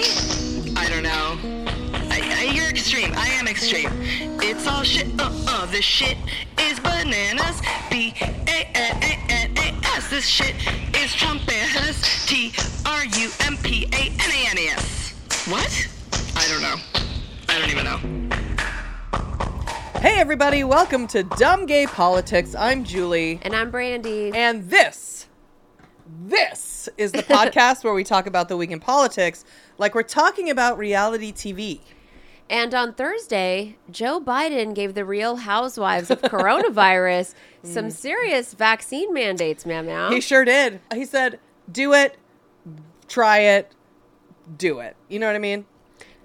Gonna? I don't know. I, I, you're extreme. I am extreme. It's all shit. Uh uh. This shit is bananas. B A N A N A S. This shit is Trumpanas. T R U M P A N A N A S. What? I don't know. I don't even know. Hey, everybody, welcome to Dumb Gay Politics. I'm Julie. And I'm Brandy. And this, this is the podcast where we talk about the week in politics like we're talking about reality TV. And on Thursday, Joe Biden gave the real housewives of coronavirus some serious vaccine mandates, ma'am. Now. He sure did. He said, do it, try it, do it. You know what I mean?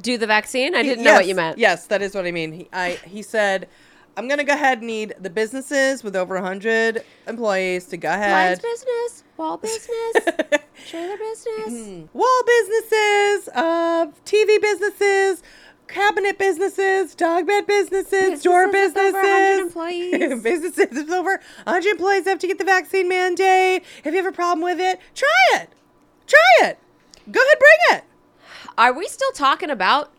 Do the vaccine? I didn't know what you meant. Yes, that is what I mean. He, I, he said, I'm going to go ahead and need the businesses with over 100 employees to go ahead. business, wall business, trailer business. wall businesses, uh, TV businesses, cabinet businesses, dog bed businesses, door Businesses with over 100 employees. businesses with over 100 employees have to get the vaccine mandate. If you have a problem with it, try it. Try it. Go ahead, bring it. Are we still talking about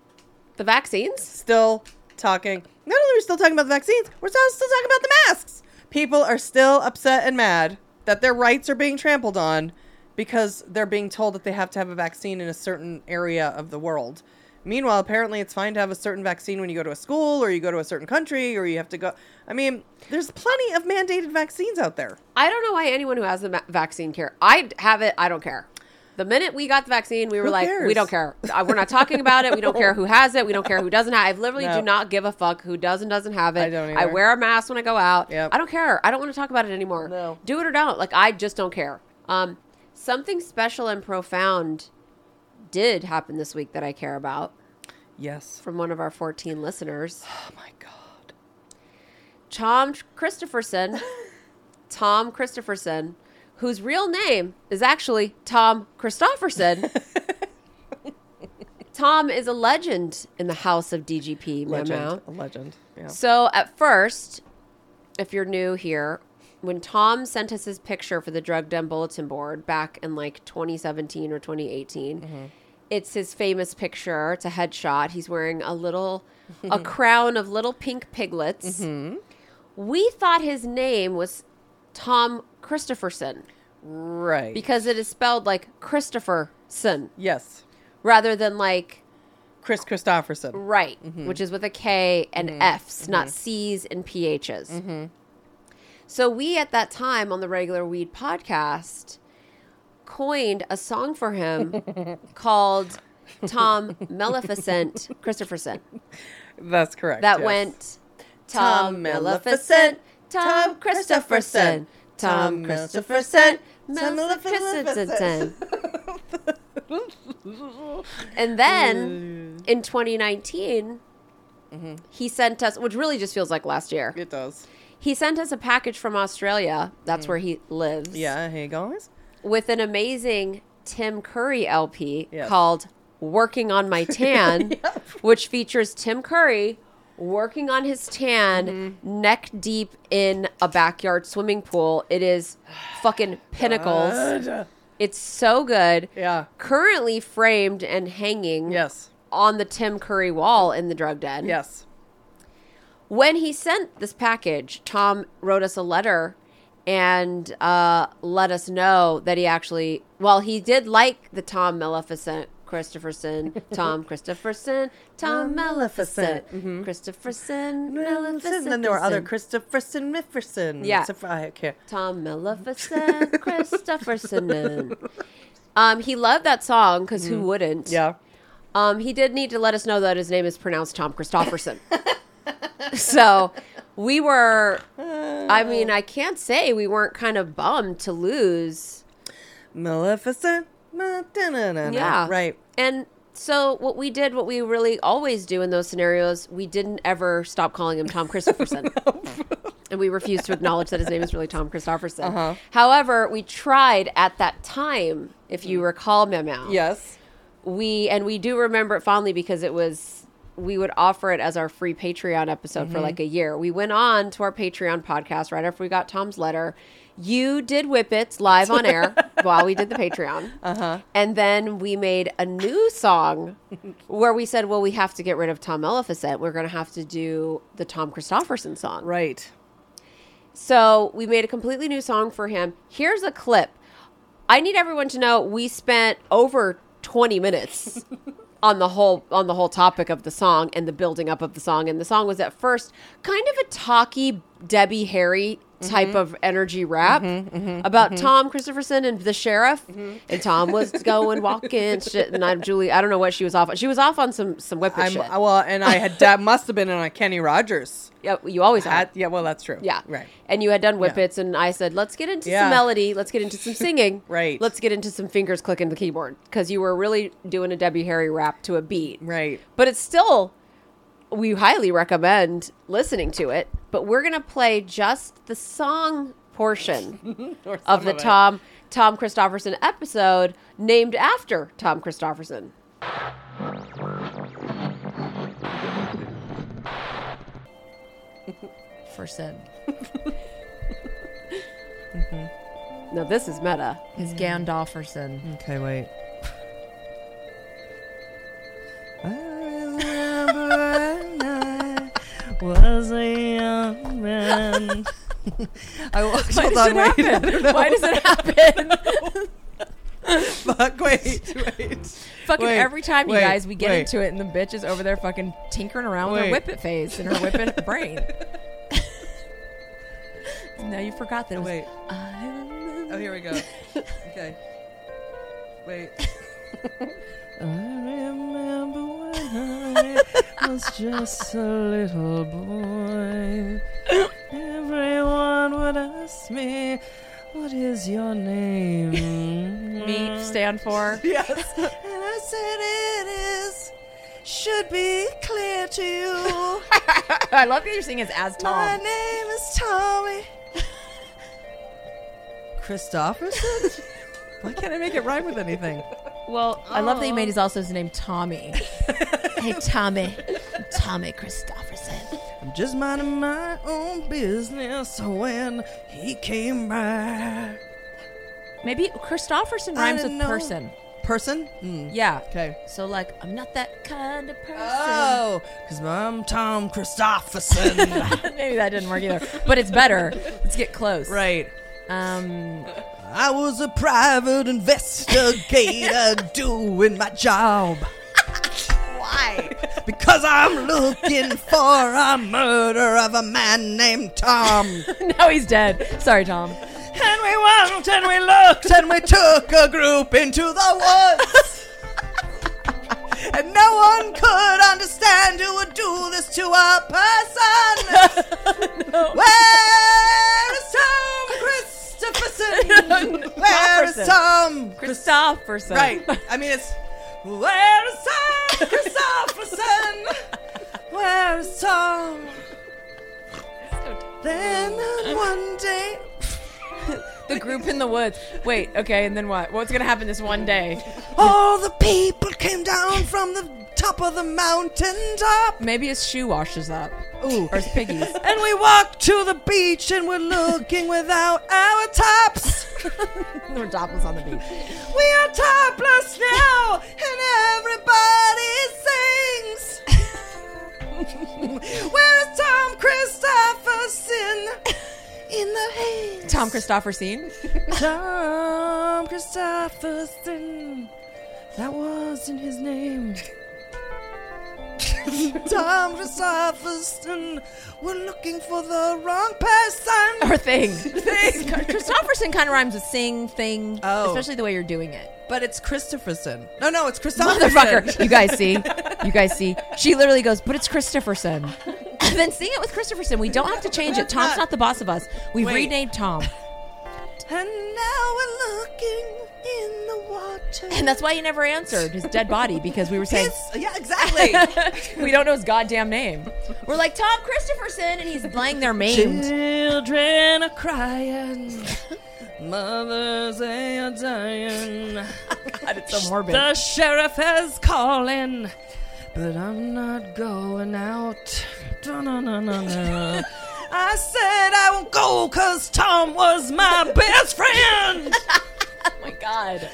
the vaccines? Still talking. Not only are we still talking about the vaccines, we're still, still talking about the masks. People are still upset and mad that their rights are being trampled on because they're being told that they have to have a vaccine in a certain area of the world. Meanwhile, apparently it's fine to have a certain vaccine when you go to a school or you go to a certain country or you have to go. I mean, there's plenty of mandated vaccines out there. I don't know why anyone who has the ma- vaccine care. I have it. I don't care. The minute we got the vaccine, we were Who like, cares? we don't care. Uh, We're not talking about it. We don't care who has it. We don't care who doesn't have. It. I literally No. do not give a fuck who does and doesn't have it. I don't I wear a mask when I go out. Yep. I don't care. I don't want to talk about it anymore. No. Do it or don't. Like I just don't care. Um, something special and profound did happen this week that I care about Yes. from one of our 14 listeners. Oh my God. Tom Christopherson, Tom Christopherson, whose real name is actually Tom Christopherson. Tom is a legend in the house of DGP, Legend. Memo. A legend. Yeah. So at first, if you're new here, when Tom sent us his picture for the Drug Den Bulletin Board back in like 2017 or 2018, mm-hmm. it's his famous picture. It's a headshot. He's wearing a little, a crown of little pink piglets. Mm-hmm. We thought his name was Tom Christopherson Right. because it is spelled like Christopherson yes. rather than like Kris Kristofferson. Right, Mm-hmm. which is with a K and F's, not C's and PH's. Mm-hmm. So we at that time on the regular Weed podcast coined a song for him called Tom Maleficent Christopherson. That's correct. That yes. went Tom Maleficent, Tom Christopherson, Tom Christopherson, Tom Maleficent. And then in 2019, he sent us, which really just feels like last year. It does. He sent us a package from Australia. That's where he lives. Mm. Yeah, hey guys. With an amazing Tim Curry LP Yes. called Working on My Tan, which features Tim Curry working on his tan Mm-hmm. neck deep in a backyard swimming pool. It is fucking pinnacles. Good. It's so good. Yeah. Currently framed and hanging Yes. on the Tim Curry wall in the drug den. Yes. When he sent this package, Tom wrote us a letter and uh, let us know that he actually, well, he did like the Tom Maleficent Christopherson, Tom Christopherson, Tom Maleficent, Christopherson, Maleficent. And then there were other Christopherson Mifferson. Yeah. So, I care. Tom Maleficent Christopherson. Um, he loved that song because who wouldn't? Yeah. Um, he did need to let us know that his name is pronounced Tom Christopherson. so we were, I mean, I can't say we weren't kind of bummed to lose. Maleficent. Yeah. Right. And so what we did, what we really always do in those scenarios, we didn't ever stop calling him Tom Christopherson. And we refused to acknowledge that his name is really Tom Christopherson. Uh-huh. However, we tried at that time, if you recall, Meow, Yes. we and we do remember it fondly because it was we would offer it as our free Patreon episode for like a year. We went on to our Patreon podcast right after we got Tom's letter. You did Whippets live on air while we did the Patreon. Uh-huh. And then we made a new song where we said, well, we have to get rid of Tom Elephant. We're going to have to do the Tom Christofferson song. Right. So we made a completely new song for him. Here's a clip. I need everyone to know we spent over 20 minutes on the whole on the whole topic of the song and the building up of the song. And the song was at first kind of a talky Debbie Harry type mm-hmm. of energy rap mm-hmm. Mm-hmm. about Tom Christopherson and the sheriff. And Tom was going walking shit. And I'm Julie. I don't know what she was off. on. She was off on some some whippet I'm shit. well, and I had that must have been on a Kenny Rogers. yeah, you always had. Yeah. Well, that's true. Yeah. Right. And you had done whippets, and I said, let's get into Yeah. some melody. Let's get into some singing. Right. Let's get into some fingers clicking the keyboard because you were really doing a Debbie Harry rap to a beat. Right. But it's still, we highly recommend listening to it. But we're going to play just the song portion of the it. Tom Tom Christofferson episode named after Tom Christofferson. For Sid. Mm-hmm. Now, this is meta. It's Gandalferson. Okay. Wait. was a young man. I walked. Hold on. Wait. I don't know. Why does it happen? Fuck. Wait. Wait. fucking Wait, every time, you guys, we get wait. into it, and the bitch is over there fucking tinkering around with her Wait. whippet face and her whippet brain. now you forgot that it was. Wait. Oh, here we go. Okay. Wait. I remember I was just a little boy. Everyone would ask me, What is your name? Meat stand for. Yes. And I said, It is. Should be clear to you. I love that you're singing as Tom. My name is Tommy. Christopherson? Why can't I make it rhyme with anything? Well, I love that you made his also his name Tommy. hey, Tommy. Tommy Christopherson. I'm just minding my own business when he came by. Maybe Christopherson I rhymes with didn't know. person. Person? Mm. Yeah. Okay. So, like, I'm not that kind of person. Oh, because I'm Tom Christopherson. Maybe that didn't work either. But it's better. Let's get close. right. Um, I was a private investigator doing my job. why? Because I'm looking for a murder of a man named Tom. now he's dead. Sorry, Tom. And we went and we looked and we took a group into the woods. and no one could understand who would do this to a person. Where is Tom Christopherson? Where is Tom? Christopherson. Right. I mean, it's where is Tom Christopherson? Where is Tom? Then one day. The group in the woods. Wait, okay, and then what? What's gonna happen this one day? All the people came down from the top of the mountain top. Maybe his shoe washes up. Ooh. Or his piggies. And we walked to the beach and we're looking without our tops. We're topless on the beach. We are topless now and everybody sings. Where in the haze? Tom Christopherson. Tom Christopherson. That wasn't his name. Tom Christopherson. We're looking for the wrong person. Or thing. Thing. Christopherson kind of rhymes with sing, thing. Oh. Especially the way you're doing it. But it's Christopherson. No, no, it's Christopherson. Motherfucker. You guys see? You guys see? She literally goes, but it's Christopherson. And then sing it with Christopherson. We don't have to change it. Tom's not the boss of us. We've Wait. renamed Tom. And now we're looking in the water. And that's why he never answered his dead body because we were saying His- yeah, exactly. we don't know his goddamn name. We're like Tom Christopherson, and he's blank their names. Children are crying. Mothers they are dying. God, it's so morbid. The sheriff is calling, but I'm not going out. Da-na-na-na-na. I said I won't go because Tom was my best friend. oh my god.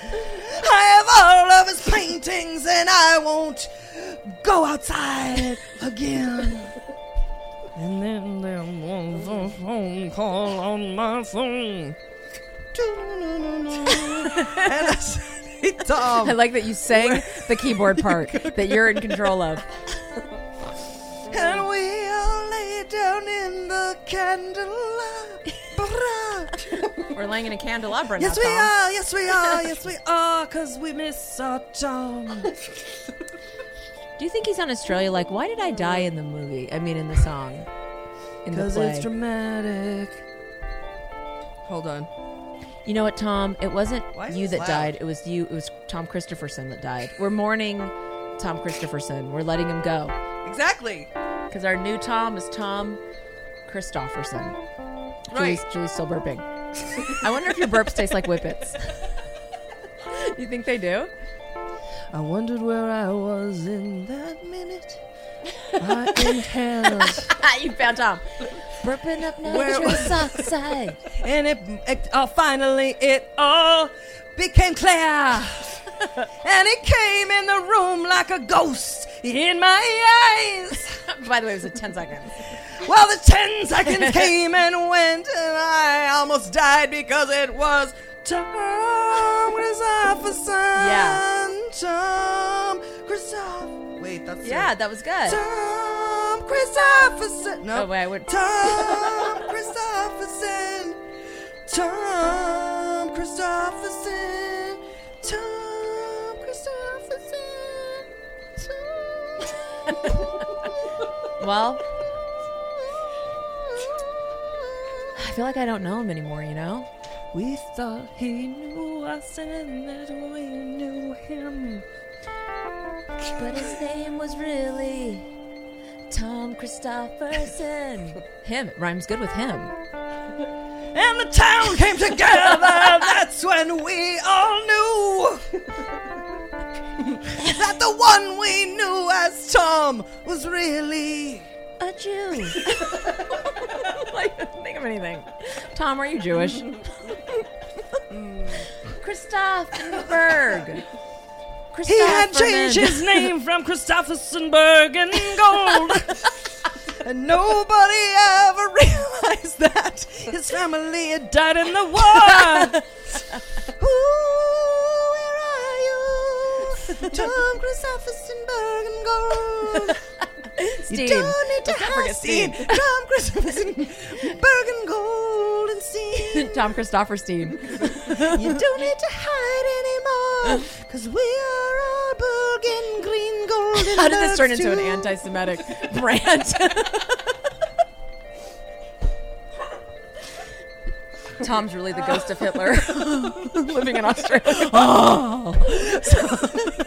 I have all of his paintings and I won't go outside again. And then there was a phone call on my phone. and I said, hey, Tom. I like that you sang the keyboard part that you're in control of. And we all lay down in the candelabra. We're laying in a candelabra now, yes, we Tom. are. Yes, we are. Yes, we are. Cause we miss our Tom. Do you think he's on Australia? Like, why did I die in the movie? I mean, in the song, in the Cause play. it's dramatic. Hold on. you know what, Tom? It wasn't Why is you this that loud? died. It was you. It was Tom Christopherson that died. We're mourning Tom Christopherson. We're letting him go Exactly. because our new Tom is Tom Christopherson. Right. Julie's, Julie's still burping. I wonder if your burps taste like whippets. you think they do? I wondered where I was in that minute. I inhaled, you found Tom. Burping up nitrous oxide. and it, it uh, finally it all became clear. and it came in the room like a ghost in my eyes. By the way, it was a 10 seconds. Well, the ten seconds came and went, and I almost died because it was Tom Christopherson. Yeah. Tom Christopher. Wait, that's Yeah, it. that was good. Tom Christopherson. No. Oh, wait, I would. Tom Christopherson. Tom Christopherson. Tom Well, I feel like I don't know him anymore, you know? We thought he knew us and that we knew him. But his name was really Tom Christopherson. him. It rhymes good with him. And the town came together. That's when we all knew that the one we knew as Tom was really. A Jew. like, think of anything. Tom, are you Jewish? Mm. Christophenberg. He had changed his name from Christopherson Bergen Gold. and nobody ever realized that his family had died in the war. Ooh, where are you? Tom Christopherson Bergen Gold. Steen. You don't need to Let's hide Steen. Steen. Tom Christopherson Bergen Gold and Steen. Tom Christopherstein. You don't need to hide anymore, cause we are all Bergen green golden. How did this turn into an anti-Semitic brand? Tom's really the ghost of Hitler living in Australia. Oh.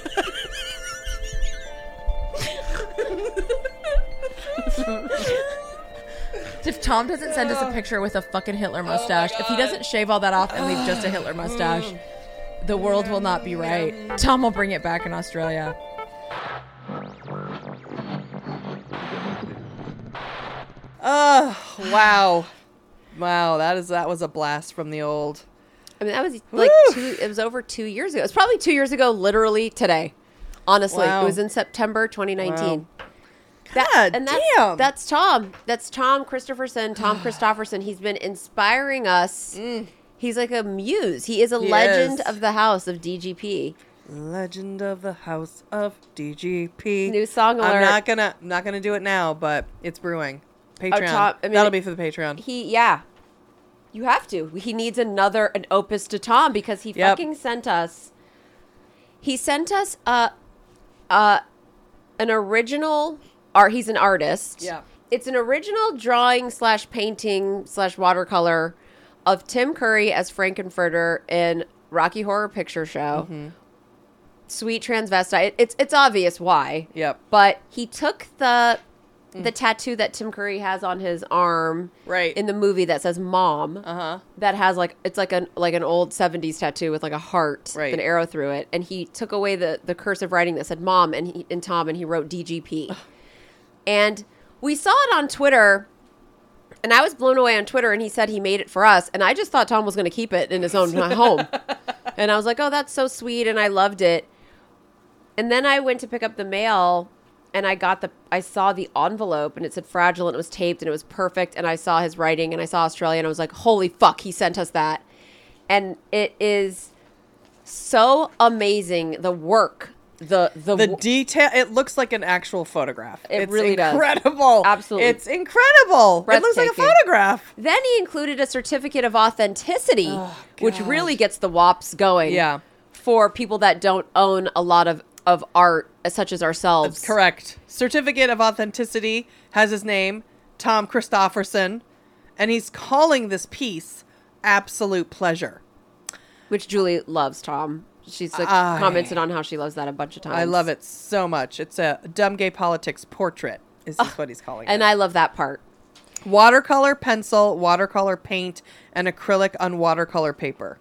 If Tom doesn't send us a picture with a fucking Hitler mustache, if he doesn't oh shave all that off and leave just a Hitler mustache, mm. the world will not be right. Tom will bring it back in Australia. Oh, wow. Wow, that is that was a blast from the old. I mean, that was like Woo! two. It was over two years ago. It's probably two years ago, literally today. Honestly, Wow. it was in September 2019. That, God and that's, damn. that's Tom. That's Tom Christopherson. Tom Christopherson. He's been inspiring us. He's like a muse. He is a Mm. He legend is. of the house of DGP. Legend of the House of DGP. New song alert. I'm not gonna I'm not gonna do it now, but it's brewing. Patreon. Tom- I mean- That'll be for the Patreon. He, yeah. You have to. He needs another an opus to Tom because he Yep. fucking sent us. He sent us a, uh, an original art. He's an artist. Yeah. It's an original drawing slash painting slash watercolor of Tim Curry as Frank-N-Furter in Rocky Horror Picture Show. Mm-hmm. sweet transvestite. It's it's obvious why. Yep. But he took the the tattoo that Tim Curry has on his arm Right. in the movie that says mom. Uh-huh. That has like it's like an like an old 70s tattoo with like a heart Right. an arrow through it and he took away the the cursive writing that said mom and he and Tom and he wrote DGP. and we saw it on Twitter and I was blown away on Twitter and he said he made it for us and I just thought Tom was going to keep it in his own home. And I was like, "Oh, that's so sweet," and I loved it. And then I went to pick up the mail, and I got the I saw the envelope, and it said fragile, and it was taped, and it was perfect. And I saw his writing, and I saw Australia, and I was like, "Holy fuck, he sent us that!" And it is so amazing the work, the the, The detail, it looks like an actual photograph. It it's really does. incredible. Absolutely. It's incredible. It looks like a photograph. Then he included a certificate of authenticity, oh, which really gets the wops going. Yeah. For people that don't own a lot of, of art, such as ourselves. That's correct. Certificate of authenticity has his name, Tom Christofferson, and he's calling this piece absolute pleasure. Which Julie loves, Tom. She's like, I- commented on how she loves that a bunch of times. I love it so much. It's a dumb gay politics portrait. Is this what he's calling And it? And I love that part. watercolor pencil, watercolor paint, and acrylic on watercolor paper.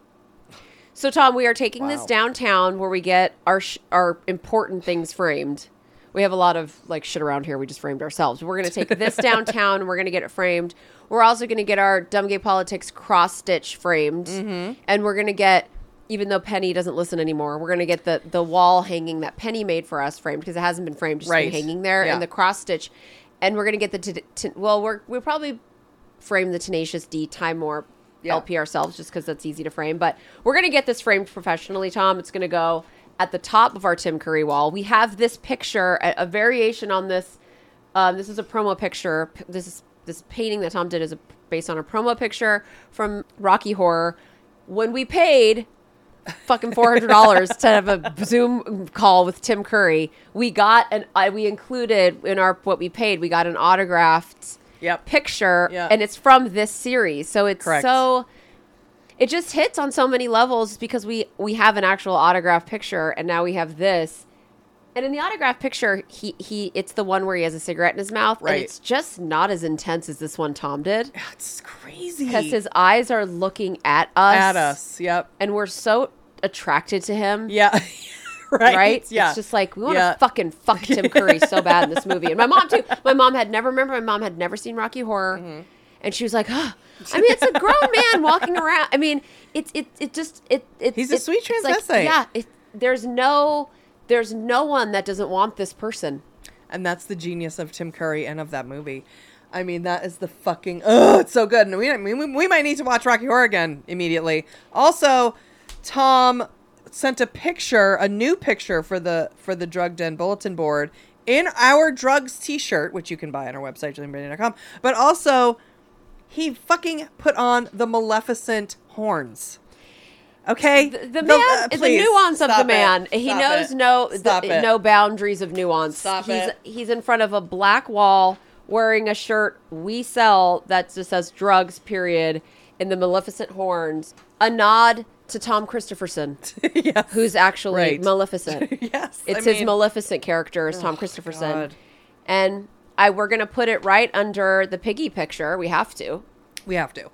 So, Tom, we are taking this downtown where we get our sh- our important things framed. We have a lot of like shit around here. We just framed ourselves. We're going to take this downtown and we're going to get it framed. We're also going to get our Dumb Gay Politics cross stitch framed. Mm-hmm. And we're going to get, even though Penny doesn't listen anymore, we're going to get the, the wall hanging that Penny made for us framed because it hasn't been framed, just Right. been hanging there. Yeah. And the cross stitch. And we're going to get the, t- t- well, we're, we'll probably frame the Tenacious D Time More Yeah. LP ourselves just because that's easy to frame. But we're going to get this framed professionally, Tom. It's going to go at the top of our Tim Curry wall. We have this picture, a, a variation on this. Um, this is a promo picture. This is this painting that Tom did is a, based on a promo picture from Rocky Horror. When we paid fucking four hundred dollars to have a Zoom call with Tim Curry, we got an I we included in our what we paid. We got an autographed Yep. picture Yeah. and it's from this series so it's Correct. so it just hits on so many levels because we we have an actual autograph picture and now we have this and in the autograph picture he he it's the one where he has a cigarette in his mouth Right. and it's just not as intense as this one tom did It's crazy. because his eyes are looking at us at us. Yep. and we're so attracted to him Yeah. right. right? Yeah. It's just like we want to Yeah. fucking fuck Tim Curry so bad in this movie, and my mom too. My mom had never remember. My mom had never seen Rocky Horror, Mm-hmm. and she was like, oh. I mean, it's a grown man walking around. I mean, it's it it just it it. He's a sweet it's like, transvestite. yeah, it, there's no there's no one that doesn't want this person. And that's the genius of Tim Curry and of that movie. I mean, that is the fucking oh, it's so good. And we, we, we might need to watch Rocky Horror again immediately. Also, Tom sent a picture, a new picture for the for the Drug Den bulletin board in our drugs T-shirt, which you can buy on our website julianbrady.com. But also, he fucking put on the Maleficent horns. Okay, The, the man, uh, the nuance of the stop it. man. He Stop knows it. no Stop the, no boundaries of nuance. Stop he's it. he's in front of a black wall wearing a shirt we sell that just says drugs period in the Maleficent horns. A nod to Tom Christopherson, yes. who's actually Right. Maleficent. yes, It's I his mean- Maleficent character is Tom Christopherson. God. And I we're gonna put it right under the piggy picture. We have to. We have to.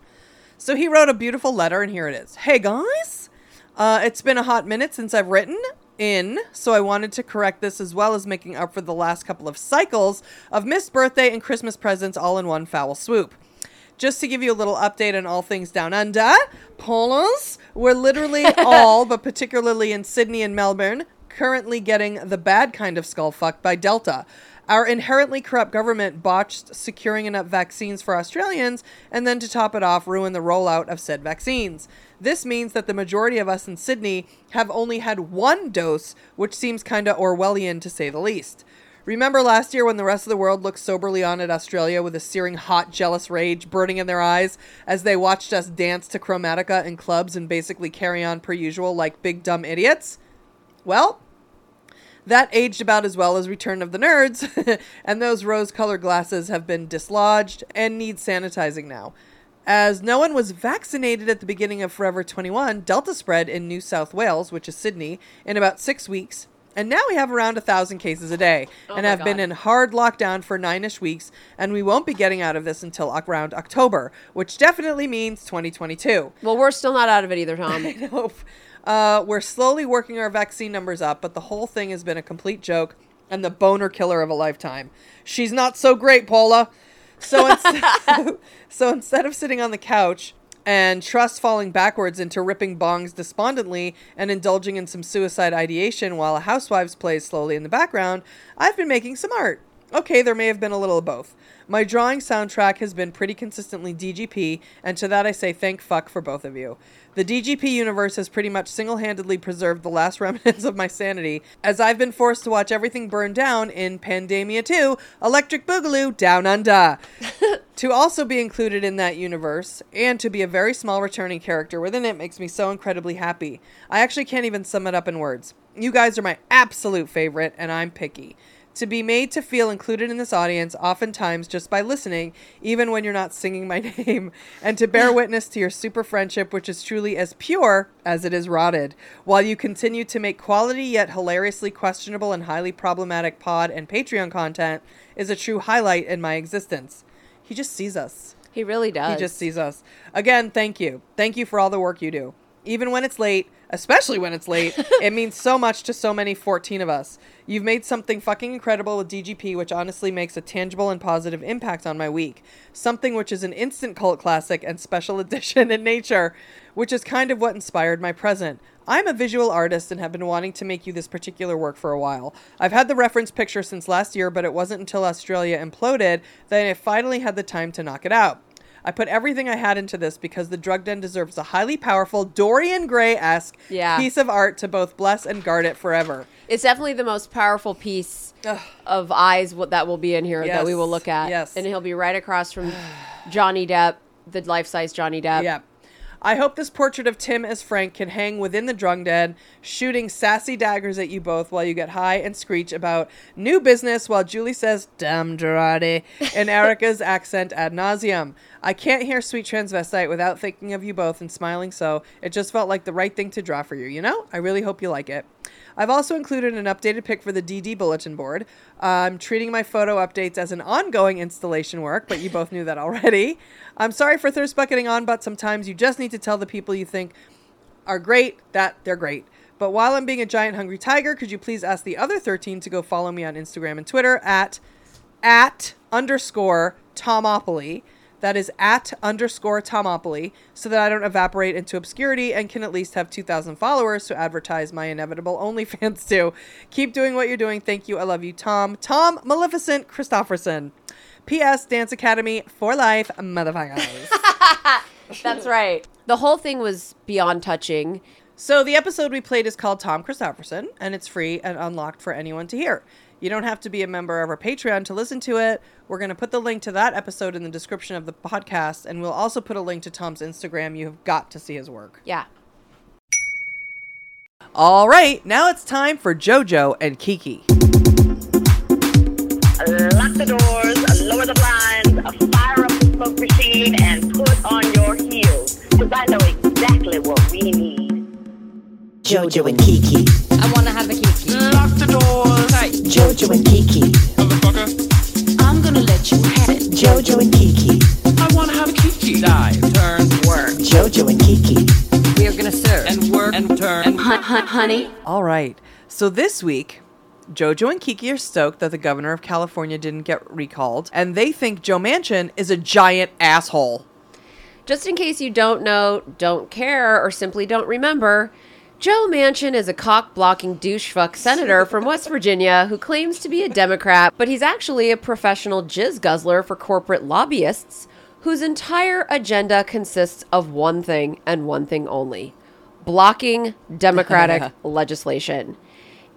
So he wrote a beautiful letter, and here it is. Hey guys, uh, it's been a hot minute since I've written in, so I wanted to correct this as well as making up for the last couple of cycles of missed birthday and Christmas presents all in one foul swoop. Just to give you a little update on all things down under, Polos, we're literally all, but particularly in Sydney and Melbourne, currently getting the bad kind of skull fucked by Delta. Our inherently corrupt government botched securing enough vaccines for Australians, and then to top it off, ruined the rollout of said vaccines. This means that the majority of us in Sydney have only had one dose, which seems kinda Orwellian to say the least. Remember last year when the rest of the world looked soberly on at Australia with a searing hot, jealous rage burning in their eyes as they watched us dance to Chromatica in clubs and basically carry on per usual like big dumb idiots? Well, that aged about as well as Return of the Nerds, and those rose colored glasses have been dislodged and need sanitizing now. As no one was vaccinated at the beginning of Forever 21, Delta spread in New South Wales, which is Sydney, in about six weeks. And now we have around a thousand cases a day and my have been in hard lockdown for nine ish weeks. And we won't be getting out of this until around October, which definitely means 2022. Well, we're still not out of it either, Tom. Nope. Uh, we're slowly working our vaccine numbers up, but the whole thing has been a complete joke and the boner killer of a lifetime. She's not so great, Paula. So instead, so instead of sitting on the couch and trust falling backwards into ripping bongs despondently and indulging in some suicide ideation while a housewives plays slowly in the background, I've been making some art. Okay, there may have been a little of both. My drawing soundtrack has been pretty consistently DGP, and to that I say thank fuck for both of you. The DGP universe has pretty much single handedly preserved the last remnants of my sanity, as I've been forced to watch everything burn down in Pandemia 2 Electric Boogaloo Down Under. to also be included in that universe and to be a very small returning character within it makes me so incredibly happy. I actually can't even sum it up in words. You guys are my absolute favorite, and I'm picky. To be made to feel included in this audience, oftentimes just by listening, even when you're not singing my name, and to bear witness to your super friendship, which is truly as pure as it is rotted, while you continue to make quality yet hilariously questionable and highly problematic pod and Patreon content, is a true highlight in my existence. He just sees us. He really does. He just sees us. Again, thank you. Thank you for all the work you do. Even when it's late, especially when it's late, it means so much to so many 14 of us. You've made something fucking incredible with DGP, which honestly makes a tangible and positive impact on my week. Something which is an instant cult classic and special edition in nature, which is kind of what inspired my present. I'm a visual artist and have been wanting to make you this particular work for a while. I've had the reference picture since last year, but it wasn't until Australia imploded that I finally had the time to knock it out. I put everything I had into this because the drug den deserves a highly powerful Dorian Gray esque Yeah. piece of art to both bless and guard it forever. It's definitely the most powerful piece Ugh. of eyes that will be in here that we will look at. yes. And he'll be right across from Johnny Depp, the life size Johnny Depp. Yeah. I hope this portrait of Tim as Frank can hang within the drug den, shooting sassy daggers at you both while you get high and screech about new business while Julie says, damn Girardi, in Erika's accent ad nauseum. I can't hear Sweet Transvestite without thinking of you both and smiling so. It just felt like the right thing to draw for you, you know? I really hope you like it. I've also included an updated pic for the DD bulletin board. I'm treating my photo updates as an ongoing installation work, but you both knew that already. I'm sorry for thirst bucketing on, but sometimes you just need to tell the people you think are great that they're great. But while I'm being a giant hungry tiger, could you please ask the other 13 to go follow me on Instagram and Twitter at at underscore Tomopoly. That is at underscore Tomopoly, so that I don't evaporate into obscurity and can at least have 2,000 followers to advertise my inevitable OnlyFans to. Keep doing what you're doing. Thank you. I love you, Tom. Tom Maleficent Christofferson. P.S. Dance Academy for life, motherfuckers. That's right. The whole thing was beyond touching. So the episode we played is called Tom Christopherson, and it's free and unlocked for anyone to hear. You don't have to be a member of our Patreon to listen to it. We're going to put the link to that episode in the description of the podcast, and we'll also put a link to Tom's Instagram. You've got to see his work. Yeah. All right, now it's time for JoJo and Kiki. Lock the doors, lower the blinds, fire up the smoke machine, and put on your heels. Because I know exactly what we need. Jojo and Kiki. I want to have a kiki. Lock the doors. Hey, Jojo and Kiki. motherfucker. I'm gonna let you have it. Jojo and Kiki. I wanna have a kiki. Dive, turn, work, Jojo and Kiki. We are gonna serve. and work, and turn, and Hun- hun- honey. All right, so this week, JoJo and Kiki are stoked that the governor of California didn't get recalled, and they think Joe Manchin is a giant asshole. Just in case you don't know, don't care, or simply don't remember, Joe Manchin is a cock blocking douchefuck senator from West Virginia who claims to be a Democrat, but he's actually a professional jizz guzzler for corporate lobbyists whose entire agenda consists of one thing and one thing only blocking Democratic legislation.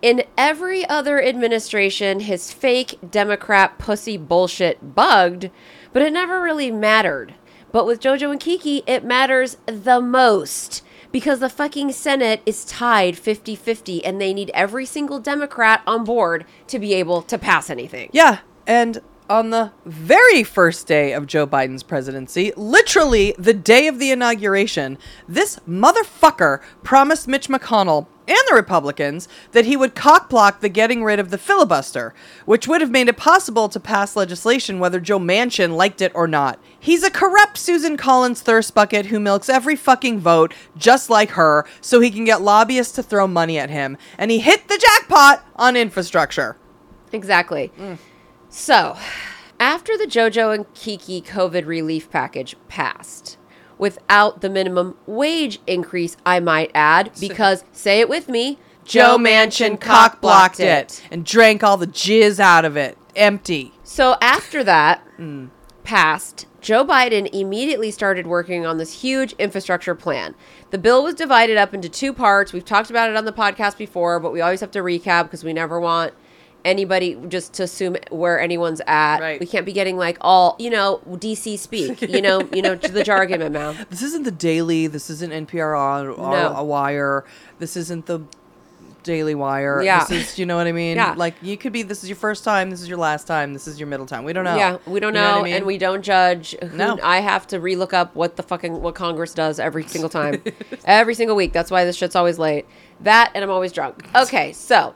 In every other administration, his fake Democrat pussy bullshit bugged, but it never really mattered. But with JoJo and Kiki, it matters the most because the fucking Senate is tied 50 50 and they need every single Democrat on board to be able to pass anything. Yeah, and on the very first day of Joe Biden's presidency, literally the day of the inauguration, this motherfucker promised Mitch McConnell and the Republicans that he would cockblock the getting rid of the filibuster, which would have made it possible to pass legislation whether Joe Manchin liked it or not. He's a corrupt Susan Collins thirst bucket who milks every fucking vote just like her so he can get lobbyists to throw money at him, and he hit the jackpot on infrastructure. Exactly. So, after the JoJo and Kiki COVID relief package passed, without the minimum wage increase, I might add, because say it with me, Joe Manchin cockblocked it and drank all the jizz out of it. Empty. So after that mm. passed, Joe Biden immediately started working on this huge infrastructure plan. The bill was divided up into two parts. We've talked about it on the podcast before, but we always have to recap because we never want anybody just to assume where anyone's at. Right. We can't be getting like all, you know, DC speak, you know, you know, to the jargon, my mouth. This isn't the Daily. This isn't NPR on No. a Wire. This isn't the Daily Wire. Yeah. This is, you know what I mean? Yeah. Like you could be. This is your first time. This is your last time. This is your middle time. We don't know. Yeah, we don't You know, what I mean? and we don't judge. Who, No. I have to relook up what the fucking what Congress does every single time, every single week. That's why this shit's always late. That and I'm always drunk. Okay, so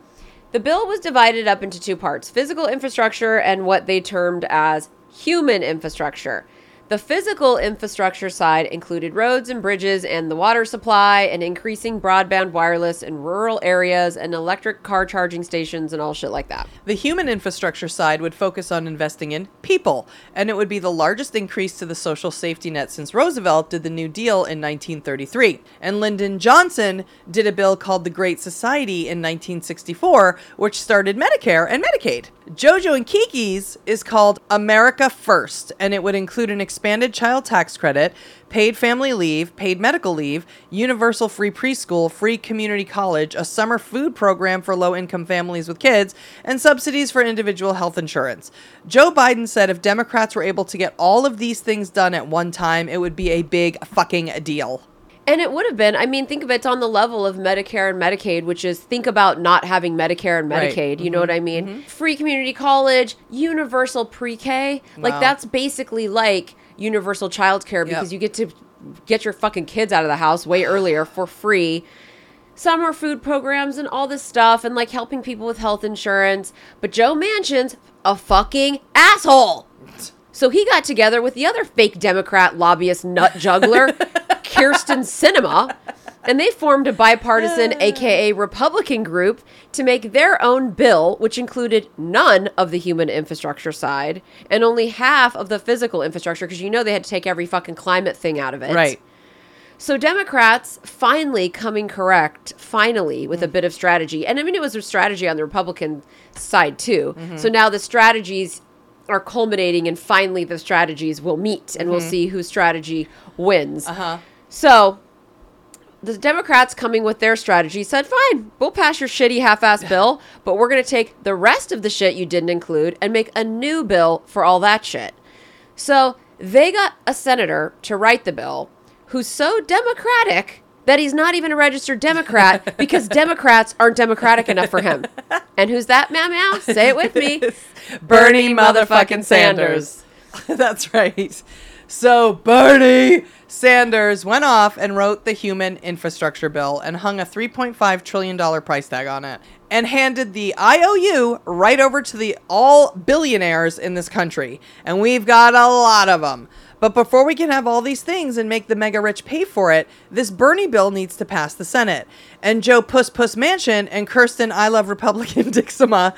the bill was divided up into two parts: physical infrastructure and what they termed as human infrastructure. The physical infrastructure side included roads and bridges and the water supply and increasing broadband wireless in rural areas and electric car charging stations and all shit like that. The human infrastructure side would focus on investing in people, and it would be the largest increase to the social safety net since Roosevelt did the New Deal in 1933. And Lyndon Johnson did a bill called the Great Society in 1964, which started Medicare and Medicaid. JoJo and Kiki's is called America First, and it would include an expanded child tax credit, paid family leave, paid medical leave, universal free preschool, free community college, a summer food program for low income families with kids, and subsidies for individual health insurance. Joe Biden said if Democrats were able to get all of these things done at one time, it would be a big fucking deal. And it would have been, I mean, think of it, it's on the level of Medicare and Medicaid, which is think about not having Medicare and Right. Medicaid. You know what mm-hmm. I mean? Mm-hmm. Free community college, universal pre K. Like, that's basically like universal childcare because you get to get your fucking kids out of the house way earlier for free. Summer food programs and all this stuff, and like helping people with health insurance. But Joe Manchin's a fucking asshole. So he got together with the other fake Democrat lobbyist nut juggler, Kyrsten Sinema, and they formed a bipartisan, aka Republican group, to make their own bill, which included none of the human infrastructure side and only half of the physical infrastructure, because you know they had to take every fucking climate thing out of it. Right. So Democrats finally coming correct, finally with a mm. bit of strategy, and I mean it was a strategy on the Republican side too. Mm-hmm. So now the strategies are culminating, and finally the strategies will meet, and we'll mm-hmm. see whose strategy wins. Uh-huh. So the Democrats coming with their strategy said, "Fine, we'll pass your shitty half-ass bill, but we're going to take the rest of the shit you didn't include and make a new bill for all that shit." So they got a senator to write the bill who's so democratic that he's not even a registered Democrat because Democrats aren't democratic enough for him. And who's that, meow? Say it with me. Bernie motherfucking Sanders. That's right. So Bernie Sanders went off and wrote the human infrastructure bill and hung a $3.5 trillion price tag on it and handed the IOU right over to the all billionaires in this country. And we've got a lot of them. But before we can have all these things and make the mega rich pay for it, this Bernie bill needs to pass the Senate. And Joe Puss Puss Mansion and Kyrsten I Love Republican Dixima.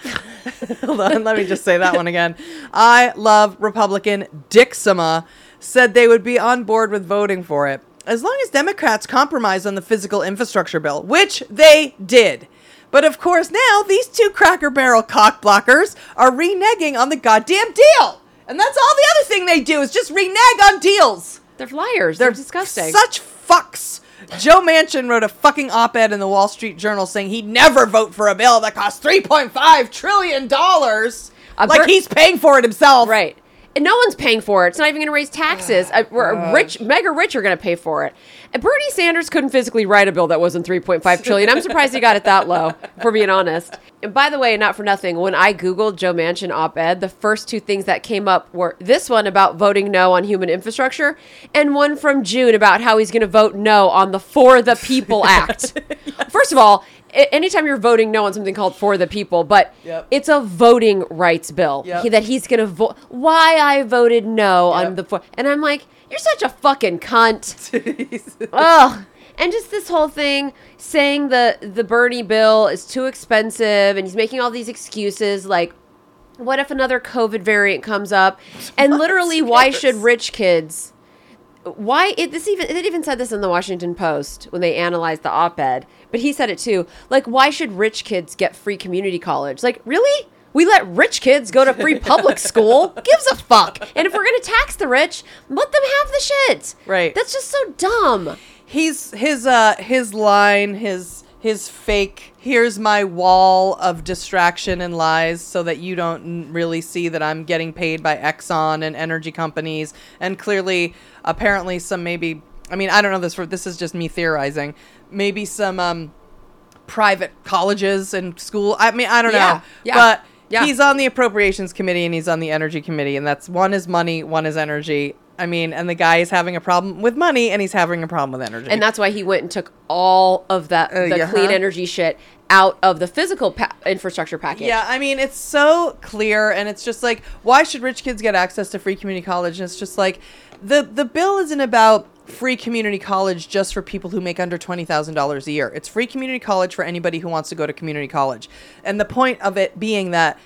Hold on, let me just say that one again. I Love Republican Dixima said they would be on board with voting for it. As long as Democrats compromise on the physical infrastructure bill, which they did. But of course, now these two Cracker Barrel cock blockers are reneging on the goddamn deal. And that's all the other thing they do is just renege on deals. They're liars. They're, disgusting. Such fucks. Joe Manchin wrote a fucking op-ed in the Wall Street Journal saying he'd never vote for a bill that costs 3.5 trillion dollars. A Like he's paying for it himself. Right. And no one's paying for it. It's not even going to raise taxes. Uh, we're rich, mega rich are going to pay for it. And Bernie Sanders couldn't physically write a bill that wasn't 3.5 trillion. I'm surprised he got it that low, for being honest. and by the way, not for nothing, when I Googled Joe Manchin op ed, the first two things that came up were this one about voting no on human infrastructure, and one from June about how he's going to vote no on the For the People Act. First of all, anytime you're voting no on something called For the People, but Yep. it's a voting rights bill Yep. he- that he's going to vote. Why I voted no Yep. on the For. And I'm like, you're such a fucking cunt. Ugh. And just this whole thing saying the the Bernie bill is too expensive and he's making all these excuses like what if another COVID variant comes up? And literally why should rich kids why it this even it even said this in the Washington Post when they analyzed the op-ed, but he said it too. Like why should rich kids get free community college? Like really? We let rich kids go to free public school? Gives a fuck. And if we're going to tax the rich, let them have the shit. Right. That's just so dumb. he's his uh his line his his fake here's my wall of distraction and lies so that you don't really see that I'm getting paid by Exxon and energy companies and clearly apparently some maybe I mean I don't know this for this is just me theorizing maybe some um private colleges and school I mean I don't Yeah, know yeah, but yeah. he's on the appropriations committee and he's on the energy committee and that's one is money one is energy I mean and the guy is having a problem with money and he's having a problem with energy And that's why he went and took all of that Uh, the yeah. clean energy shit out of the physical pa- infrastructure package. Yeah, I mean, it's so clear, and it's just like, why should rich kids get access to free community college? And it's just like, the the bill isn't about free community college just for people who make under twenty thousand dollars a year. It's free community college for anybody who wants to go to community college, and the point of it being that,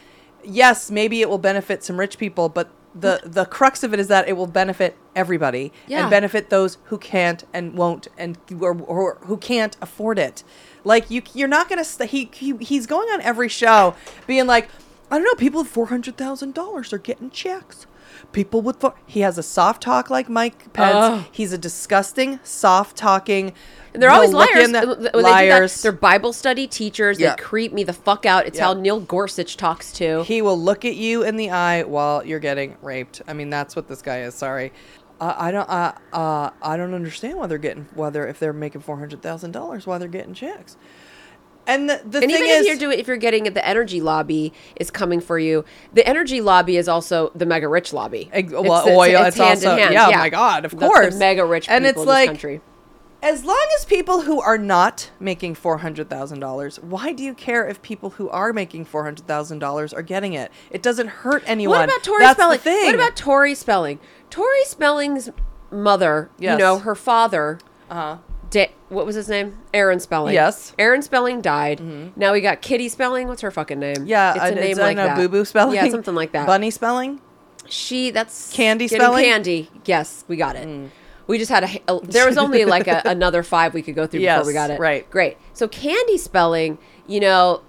yes, maybe it will benefit some rich people, but the the crux of it is that it will benefit everybody Yeah. and benefit those who can't and won't and or, or who can't afford it. Like you, you're not gonna. St- he, he he's going on every show, being like, I don't know, people with four hundred thousand dollars are getting checks. People with four, he has a soft talk like Mike Pence. He's a disgusting, soft talking. And they're always liars. the- they liars. they're Bible study teachers. They creep me the fuck out. It's how Neil Gorsuch talks too. He will look at you in the eye while you're getting raped. I mean, that's what this guy is. Sorry, uh, I don't. Uh, uh, I don't understand why they're getting whether if they're making four hundred thousand dollars, why they're getting checks. And the, the and thing even is, if you're doing, if you're getting it, the energy lobby is coming for you. The energy lobby is also the mega rich lobby. Ex- well, oil, it's also- yeah, my God, of That's the course. mega rich And it's in like- this country. as long as people who are not making four hundred thousand dollars, why do you care if people who are making four hundred thousand dollars are getting it? It doesn't hurt anyone. What about Tori That's Spelling? What about Tori Spelling? Tori Spelling's mother, Yes. you know, her father, Uh-huh. Da- what was his name? Aaron Spelling. Yes. Mm-hmm. Aaron Spelling died. Now we got Kitty Spelling. What's her fucking name? Yeah, it's a name it's, like that. Boo Boo spelling. Yeah, something like that. Bunny spelling. She that's Candy spelling? Mm. Candy. Yes, we got it. We just had a, a- there was only like a, another five we could go through before we got it. right. Great. So candy spelling, you know,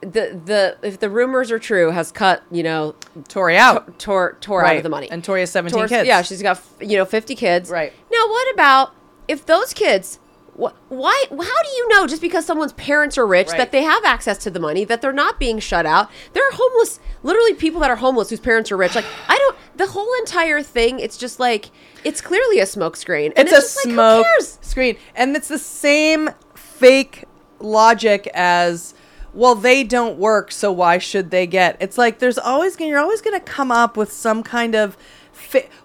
the the if the rumors are true, has cut you know Tori out. tore tore out of the money. And Tori has 17 Tore- kids. Yeah, she's got you know fifty kids. Right. Now, what about if those kids? wh- Why? How do you know just because someone's parents are rich Right. that they have access to the money that they're not being shut out? There are homeless, literally people that are homeless whose parents are rich. Like I don't. The whole entire thing. It's just like it's clearly a smokescreen. And it's, a just like, who smoke cares? screen and it's the same fake logic as well they don't work so why should they get it's like there's always gonna you're always gonna come up with some kind of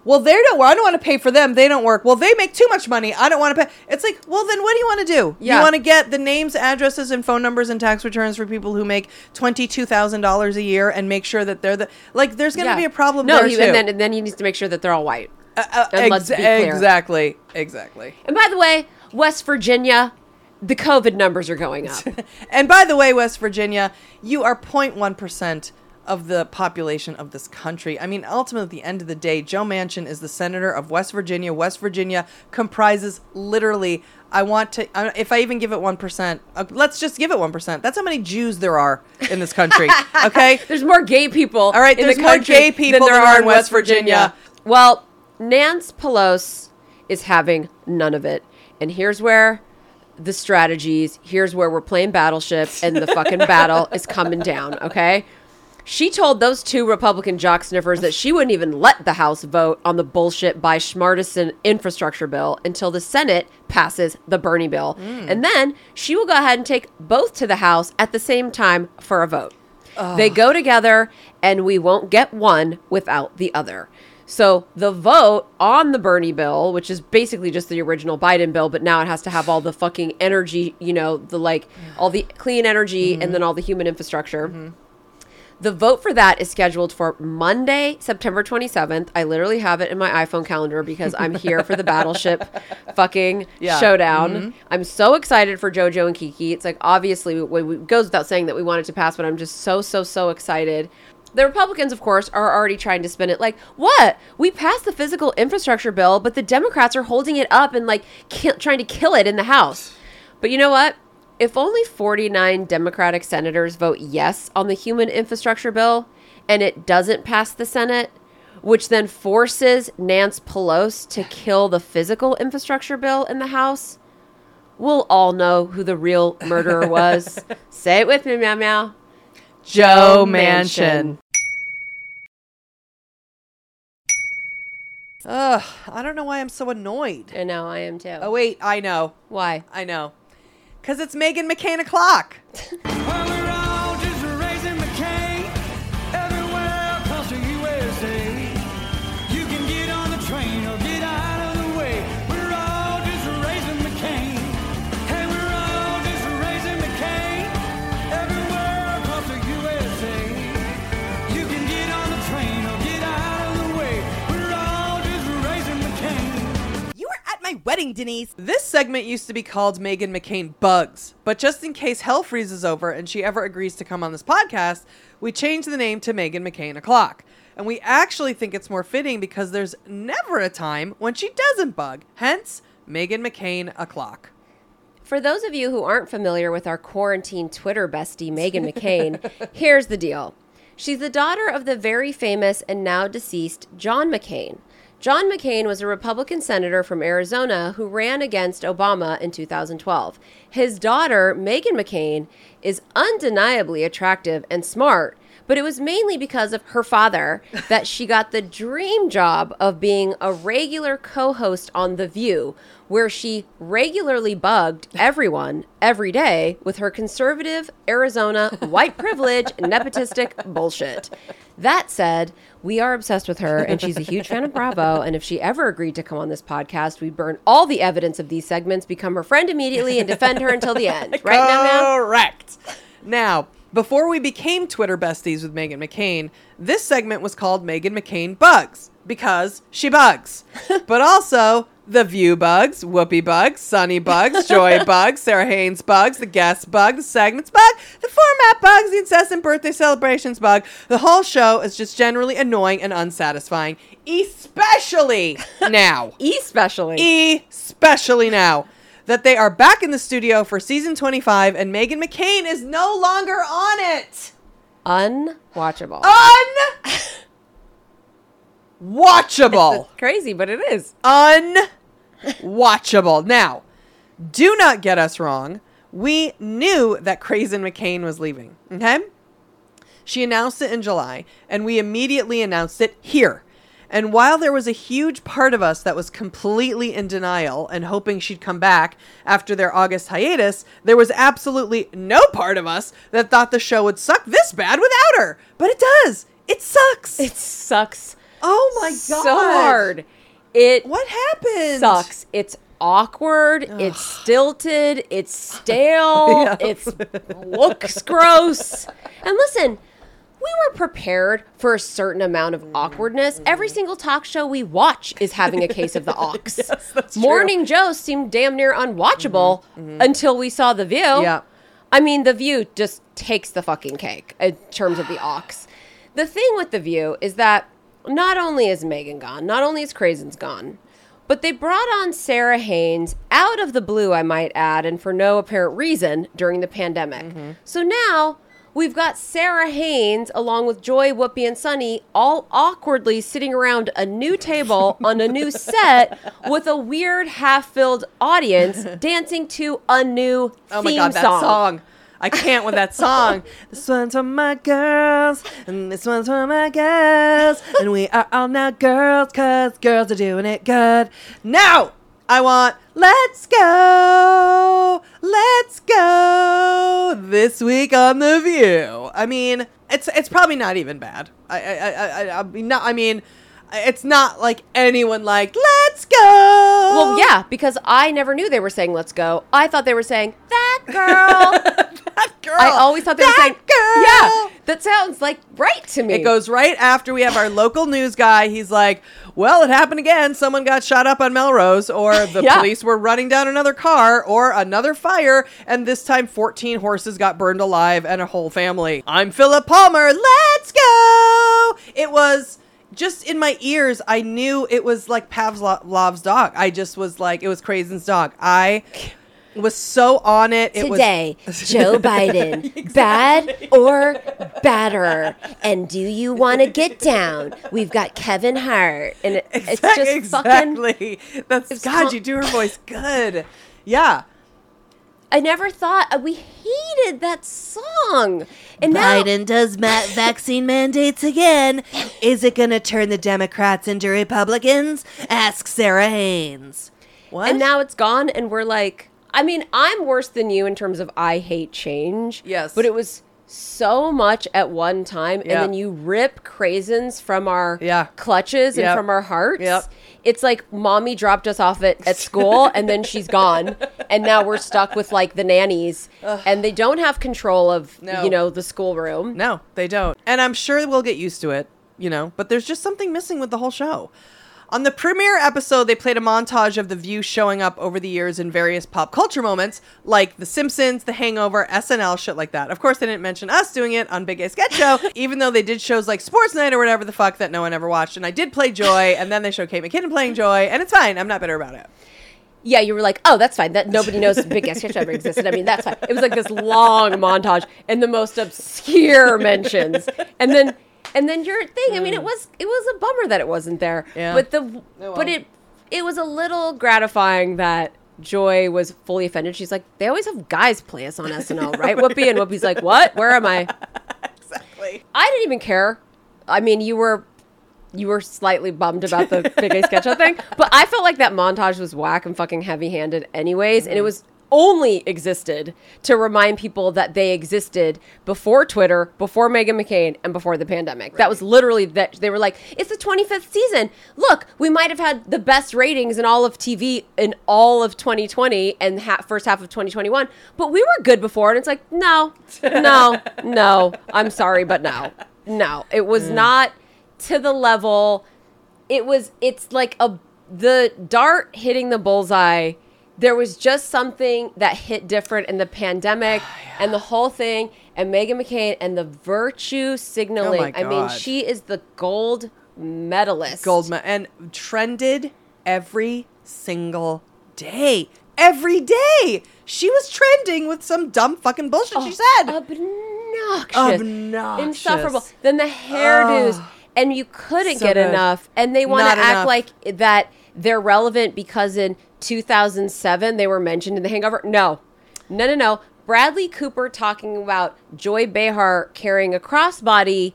well they don't i don't want to pay for them they don't work well they make too much money i don't want to pay it's like well then what do you want to do Yeah. you want to get the names addresses and phone numbers and tax returns for people who make $22000 a year and make sure that they're the like there's gonna Yeah. be a problem No, there he, and then and then he needs to make sure that they're all white. Uh, and let's ex- exactly exactly And by the way, West Virginia, the COVID numbers are going up. And by the way, West Virginia, you are 0.1% of the population of this country. I mean, ultimately, at the end of the day, Joe Manchin is the senator of West Virginia. West Virginia comprises literally, I want to, if I even give it 1%, uh, let's just give it 1%. That's how many Jews there are in this country. Okay? There's more gay people. All right, in there's the more gay people than there than are in West Virginia. Virginia. Well, Nance Pelosi is having none of it, and here's where the strategies. Here's where we're playing battleship, and the fucking battle is coming down. Okay, She told those two Republican jock sniffers that she wouldn't even let the House vote on the bullshit by Schmartison infrastructure bill until the Senate passes the Bernie bill. Mm. And then she will go ahead and take both to the House at the same time for a vote. They go together, and we won't get one without the other. So the vote on the Bernie bill, which is basically just the original Biden bill, but now it has to have all the fucking energy, you know, the like all the clean energy and mm-hmm. then all the human infrastructure. Mm-hmm. The vote for that is scheduled for Monday, September 27th. I literally have it in my iPhone calendar because I'm here for the battleship fucking Yeah. showdown. Mm-hmm. I'm so excited for JoJo and Kiki. It's like obviously it it goes without saying that we want it to pass, but I'm just so so so excited. The Republicans, of course, are already trying to spin it like, what? We passed the physical infrastructure bill, but the Democrats are holding it up and like ki- trying to kill it in the House. But you know what? If only 49 Democratic senators vote yes on the human infrastructure bill and it doesn't pass the Senate, which then forces Nance Pelosi to kill the physical infrastructure bill in the House, we'll all know who the real murderer was. Say it with me, meow meow. Joe Manchin. Ugh, I don't know why I'm so annoyed. I know, I am too. Oh wait, I know. Why? I know. Cause it's Meghan McCain o'clock. my wedding, Denise. This segment used to be called Meghan McCain Bugs, but just in case hell freezes over and she ever agrees to come on this podcast, we changed the name to Meghan McCain O'Clock. And we actually think it's more fitting because there's never a time when she doesn't bug. Hence, Meghan McCain O'Clock. For those of you who aren't familiar with our quarantine Twitter bestie, Meghan McCain, here's the deal. She's the daughter of the very famous and now deceased John McCain. John McCain was a Republican senator from Arizona who ran against Obama in 2012. His daughter, Meghan McCain, is undeniably attractive and smart, but it was mainly because of her father that she got the dream job of being a regular co host on The View, where she regularly bugged everyone every day with her conservative Arizona white privilege nepotistic bullshit. That said, we are obsessed with her and she's a huge fan of Bravo. And if she ever agreed to come on this podcast, we'd burn all the evidence of these segments, become her friend immediately, and defend her until the end. Right now, now? Correct. Now, before we became Twitter besties with Meghan McCain, this segment was called Meghan McCain Bugs because she bugs. but also the View bugs, Whoopi bugs, Sunny bugs, Joy bugs, Sara Haines bugs, the guest bug, the segments bug, the format bugs, the incessant birthday celebrations bug. The whole show is just generally annoying and unsatisfying, especially now Especially. especially now that they are back in the studio for season 25 and Meghan McCain is no longer on it. Unwatchable. Un watchable. Crazy, but it is. Unwatchable. Now, do not get us wrong. We knew that Crazen McCain was leaving. Okay? She announced it in July, and we immediately announced it here. And while there was a huge part of us that was completely in denial and hoping she'd come back after their August hiatus, there was absolutely no part of us that thought the show would suck this bad without her. But it does. It sucks. It sucks oh my god. so hard. It What happened? sucks. It's awkward. It's stilted. It's stale. Yeah. It's looks gross. And listen, we were prepared for a certain amount of awkwardness. Every single talk show we watch is having a case of the ox. Yes, true. Morning Joe seemed damn near unwatchable mm-hmm. Mm-hmm. until we saw The View. Yeah. I mean, The View just takes the fucking cake in terms of the ox. The thing with The View is that not only is Meghan gone, not only is Crazen's gone, but they brought on Sara Haines out of the blue, I might add, and for no apparent reason during the pandemic. Mm-hmm. So now we've got Sara Haines along with Joy, Whoopi, and Sunny all awkwardly sitting around a new table on a new set with a weird half filled audience dancing to a new song. Oh my god, that song. song. I can't with that song. this one's for my girls, and this one's for my girls, and we are all now girls, cause girls are doing it good. Now, I want Let's Go, Let's Go this week on The View. I mean, it's it's probably not even bad. I I I I, I mean, not, I mean, it's not like anyone like Let's Go. Well, yeah, because I never knew they were saying "Let's go." I thought they were saying "that girl." that girl. I always thought they that were saying girl. Yeah, that sounds like right to me. It goes right after we have our local news guy. He's like, "Well, it happened again. Someone got shot up on Melrose, or the Yeah. police were running down another car, or another fire, and this time 14 horses got burned alive and a whole family." I'm Philip Palmer. Let's go. It was just in my ears. I knew it was like Pavlov's dog. I just was like, it was Crazen's dog. I was so on it. It was Today, Joe Biden, bad or badder? And do you want to get down? We've got Kevin Hart, and it, it's Exact- just fucking. exactly. That's it's God. con- you do her voice good. Yeah. I never thought uh, we hated that song, and now Biden does ma- vaccine mandates again. Is it going to turn the Democrats into Republicans? Ask Sara Haines. What? and now it's gone, and we're like, I mean, I'm worse than you in terms of I hate change. Yes. but it was so much at one time, Yeah. and then you rip craisins from our Yeah. clutches and Yep. from our hearts. Yep. It's like mommy dropped us off at, at school and then she's gone. And now we're stuck with like the nannies and they don't have control of, No. you know, the schoolroom. no, they don't. And I'm sure we'll get used to it, you know, but there's just something missing with the whole show. On the premiere episode, they played a montage of The View showing up over the years in various pop culture moments, like The Simpsons, The Hangover, SNL, shit like that. Of course, they didn't mention us doing it on Big A Sketch Show, even though they did shows like Sports Night or whatever the fuck that no one ever watched. And I did play Joy, and then they showed Kate McKinnon playing Joy, and it's fine. I'm not bitter about it. Yeah, you were like, oh, that's fine. That nobody knows Big Ass Sketch ever existed. I mean, that's fine. It was like this long montage and the most obscure mentions, and then and then your thing. I mean, it mm. was it was a bummer that it wasn't there. Yeah. But the Oh, well. but it it was a little gratifying that Joy was fully offended. She's like, they always have guys play us on SNL, right? Whoopi and Whoopi's like, what? Where am I? Exactly. I didn't even care. I mean, you were you were slightly bummed about the Big A sketch show thing, but I felt like that montage was whack and fucking heavy handed, anyways, and it mm. was only existed to remind people that they existed before Twitter, before Meghan McCain, and before the pandemic. That was literally that they were like, it's the 25th season. Look, we might have had the best ratings in all of TV in all of 2020 and ha- first half of 2021, but we were good before. And it's like, no, no, no. I'm sorry, but no, no. It was not to the level. It was. It's like a the dart hitting the bullseye. There was just something that hit different in the pandemic and the whole thing, and Meghan McCain and the virtue signaling. Oh I mean, she is the gold medalist. Gold me- and trended every single day. Every day. She was trending with some dumb fucking bullshit she oh, said. obnoxious, Obnoxious. insufferable. Then the hairdos, and you couldn't So get good. enough. And they want to act like that they're relevant because in 2007 they were mentioned in The Hangover. No, no, no, no. Bradley Cooper talking about Joy Behar carrying a crossbody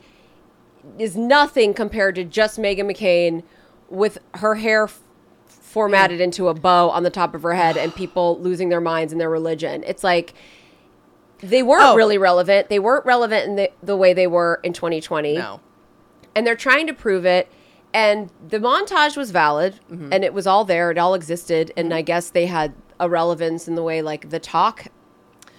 is nothing compared to just Meghan McCain with her hair f- formatted into a bow on the top of her head and people losing their minds in their religion. It's like they weren't Oh. really relevant. They weren't relevant in the, the way they were in 2020. no. And they're trying to prove it. And the montage was valid Mm-hmm. and it was all there. It all existed. And I guess they had a relevance in the way like the talk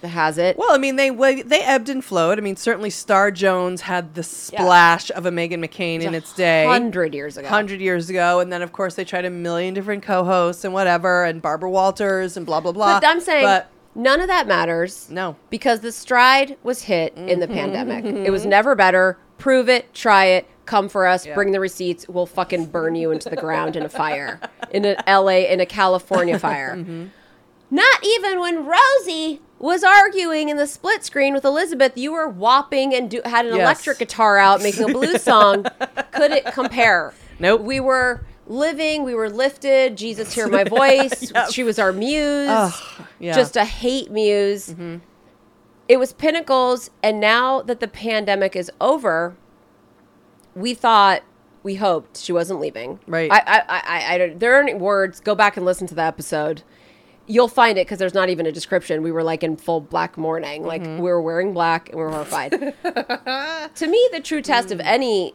has it. Well, I mean, they they ebbed and flowed. I mean, certainly Star Jones had the splash of a Meghan McCain in its day, hundred years ago. hundred years ago, and then of course they tried a million different co-hosts and whatever, and Barbara Walters and blah blah blah. But I'm saying but none of that matters. No. Because the stride was hit in the pandemic. It was never better. Prove it, try it, come for us, bring the receipts. We'll fucking burn you into the ground in a fire. In an LA, in a California fire. Mm-hmm. Not even when Rosie was arguing in the split screen with Elizabeth, you were whopping and do, had an Yes. electric guitar out making a blues song. Could it compare? Nope. We were living, we were lifted. Jesus, hear my voice. She was our muse. Yeah. Just a hate muse. Mm-hmm. it was pinnacles, and now that the pandemic is over, we thought. We hoped she wasn't leaving. Right. I, I, I, I, don't. There aren't words. Go back and listen to the episode. You'll find it because there's not even a description. We were like in full black mourning, like mm-hmm. we were wearing black and we are horrified. to me, the true test of any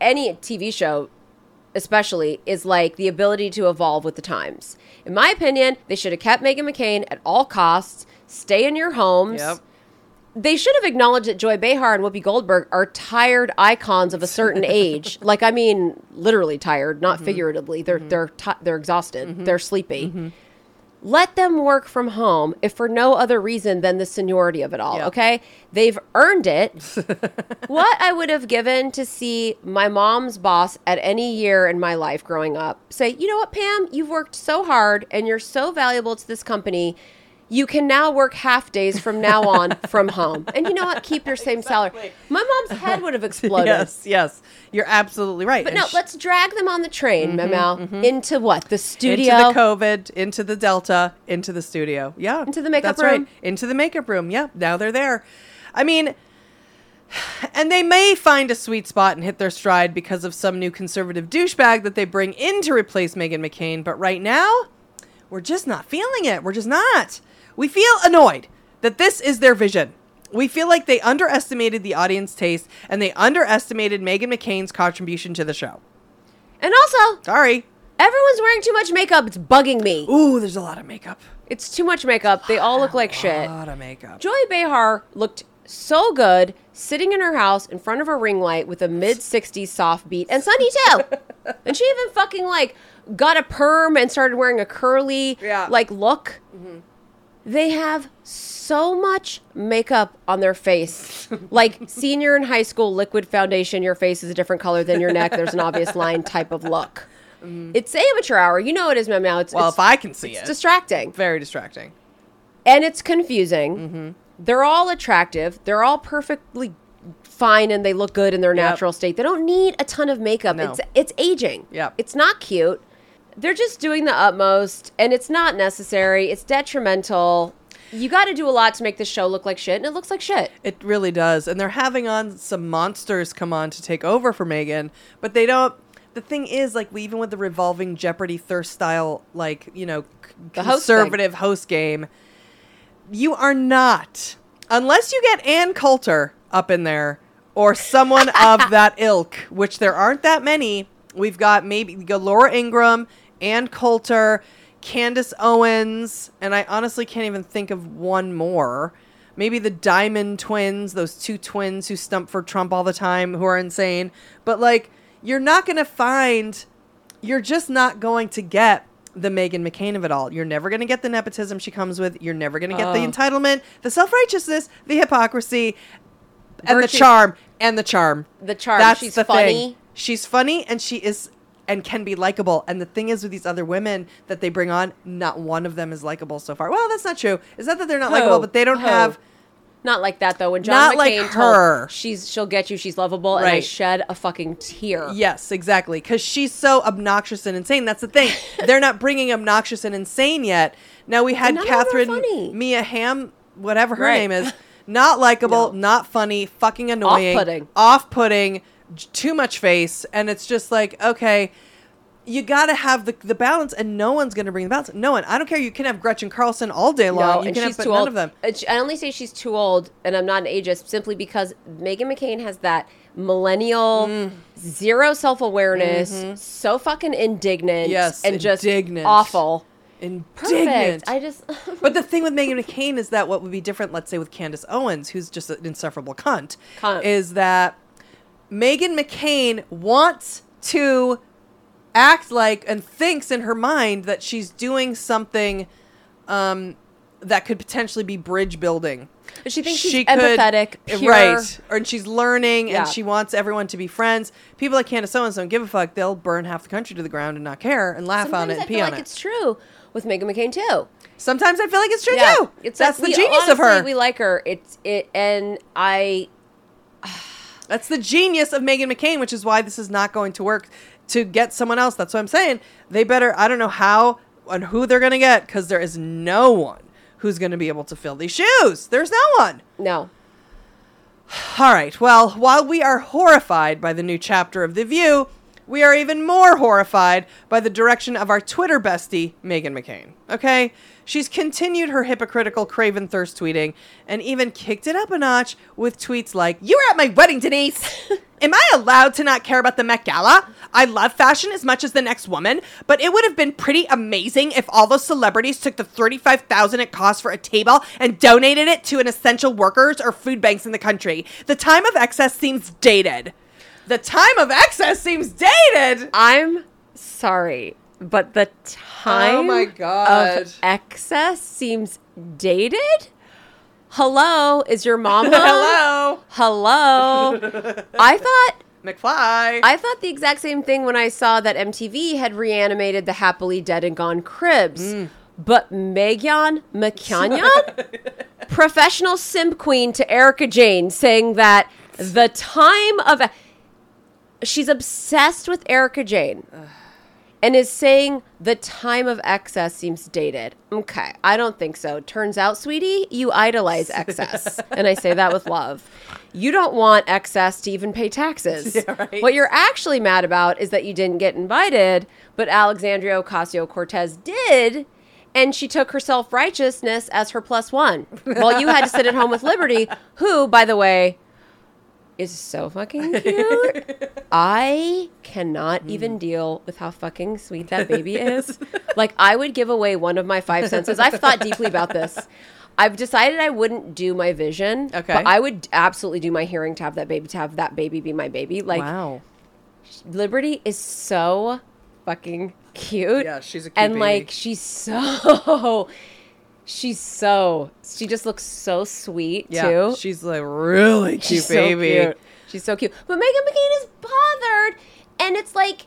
any TV show, especially, is like the ability to evolve with the times. In my opinion, they should have kept Meghan McCain at all costs. Stay in your homes. Yep. They should have acknowledged that Joy Behar and Whoopi Goldberg are tired icons of a certain age. Like, I mean, literally tired, not mm-hmm. figuratively. They're mm-hmm. they're ti they're exhausted. Mm-hmm. They're sleepy. Let them work from home if for no other reason than the seniority of it all. Yeah. Okay, they've earned it. what I would have given to see my mom's boss at any year in my life growing up say, you know what, Pam, you've worked so hard and you're so valuable to this company. You can now work half days from now on from home. And you know what? Keep your same salary. My mom's head would have exploded. yes, yes, you're absolutely right. But And no, sh- let's drag them on the train, mm-hmm, Memo, mm-hmm. into what? The studio? into the COVID, into the Delta, into the studio. Yeah, Into the makeup that's right. room. Into the makeup room. Yeah, now they're there. I mean, and they may find a sweet spot and hit their stride because of some new conservative douchebag that they bring in to replace Meghan McCain. But right now, we're just not feeling it. We're just not. We feel annoyed that this is their vision. We feel like they underestimated the audience taste and they underestimated Meghan McCain's contribution to the show. and also, Sorry. everyone's wearing too much makeup. It's bugging me. Ooh, there's a lot of makeup. It's too much makeup. They all look like shit. A lot of makeup. Joy Behar looked so good sitting in her house in front of a ring light with a mid 60s soft beat and Sunny too. and she even fucking like got a perm and started wearing a curly Yeah. like look. Mm-hmm. They have so much makeup on their face. like senior in high school liquid foundation, your face is a different color than your neck. There's an obvious line type of look. It's amateur hour. You know it is, ma'am. Now it's Well, it's, if I can see it's it, distracting very distracting. and it's confusing. Mm-hmm. They're all attractive. They're all perfectly fine and they look good in their Yep. natural state. They don't need a ton of makeup. No. It's it's aging. Yep. It's not cute. They're just doing the utmost and it's not necessary. It's detrimental. You got to do a lot to make this show look like shit and it looks like shit. It really does. And they're having on some monsters come on to take over for Meghan, but they don't. The thing is, like, we, even with the revolving Jeopardy thirst style, like, you know, c- The host conservative host game, you are not, unless you get Ann Coulter up in there or someone of that ilk, which there aren't that many. We've got maybe we got Laura Ingraham, Ann Coulter, Candace Owens, and I honestly can't even think of one more. Maybe the Diamond twins, those two twins who stump for Trump all the time, who are insane. But like, you're not going to find, you're just not going to get the Meghan McCain of it all. You're never going to get the nepotism she comes with. You're never going to get the oh. entitlement, the self righteousness, the hypocrisy, and the charm, and the charm. The charm. That's She's the funny. thing. She's funny, and she is. And can be likable. And the thing is, with these other women that they bring on, not one of them is likable so far. Well, that's not true. It's not that they're not likable, but they don't Who? have. Not like that though. When John Not like her. told she's she'll get you, she's lovable, and I shed a fucking tear. Yes, exactly. Because she's so obnoxious and insane. That's the thing. They're not bringing obnoxious and insane yet. Now we had none of them are Catherine. Mia Ham, whatever her Right. name is, not likable, not funny, fucking annoying, Off-putting. off-putting, too much face, and it's just like okay. You gotta have the the balance, and no one's gonna bring the balance. No one. I don't care. You can have Gretchen Carlson all day long. No, you and can she's have too none old. of them. Uh, I only say she's too old, and I'm not an ageist simply because Meghan McCain has that millennial, Mm. zero self awareness, so fucking indignant, Mm-hmm. Yes, and just indignant. awful. Indignant. Perfect. I just But the thing with Meghan McCain is that what would be different, let's say, with Candace Owens, who's just an insufferable cunt, Cunt. is that Meghan McCain wants to act like and thinks in her mind that she's doing something um, that could potentially be bridge building. she thinks she's She could- empathetic, pure. right? Or and she's learning, Yeah. and she wants everyone to be friends. People like Candace Owens don't give a fuck. They'll burn half the country to the ground and not care and laugh on Sometimes it I and pee feel on like it. it's true with Meghan McCain too. Sometimes I feel like it's true Yeah, too. it's That's like the we- genius of her. We like her. It's it, and I That's the genius of Meghan McCain, which is why this is not going to work to get someone else. That's what I'm saying. They better, I don't know how and who they're going to get because there is no one who's going to be able to fill these shoes. There's no one. No. All right. Well, while we are horrified by the new chapter of The View, we are even more horrified by the direction of our Twitter bestie, Meghan McCain. Okay? She's continued her hypocritical craven thirst tweeting and even kicked it up a notch with tweets like, You were at my wedding, Denise! Am I allowed to not care about the Met Gala? I love fashion as much as the next woman, but it would have been pretty amazing if all those celebrities took the 35000 it costs for a table and donated it to an essential workers or food banks in the country. The time of excess seems dated. The time of excess seems dated. I'm sorry, but the time Oh my God. of excess seems dated. Hello, is your mom home? Hello, Hello. I thought McFly. I thought the exact same thing when I saw that MTV had reanimated the Happily Dead and Gone Cribs. Mm. But Meghan McCanyon, professional simp queen to Erika Jayne, saying that the time of she's obsessed with Erika Jayne and is saying the time of excess seems dated. Okay, I don't think so. Turns out, sweetie, you idolize excess. and I say that with love. You don't want excess to even pay taxes. right. What you're actually mad about is that you didn't get invited, but Alexandria Ocasio Cortez did. And she took her self righteousness as her plus one. While you had to sit at home with Liberty, who, by the way, is so fucking cute. I cannot hmm. even deal with how fucking sweet that baby is. like, I would give away one of my five senses. I've thought deeply about this. I've decided I wouldn't do my vision. Okay. But I would absolutely do my hearing to have that baby, to have that baby be my baby. Like, wow. Liberty is so fucking cute. Yeah, she's a cute And baby. like, she's so. She's so. She just looks so sweet Yeah, too. she's like really cute She's so baby. cute. She's so cute. But Meghan McCain is bothered, and it's like,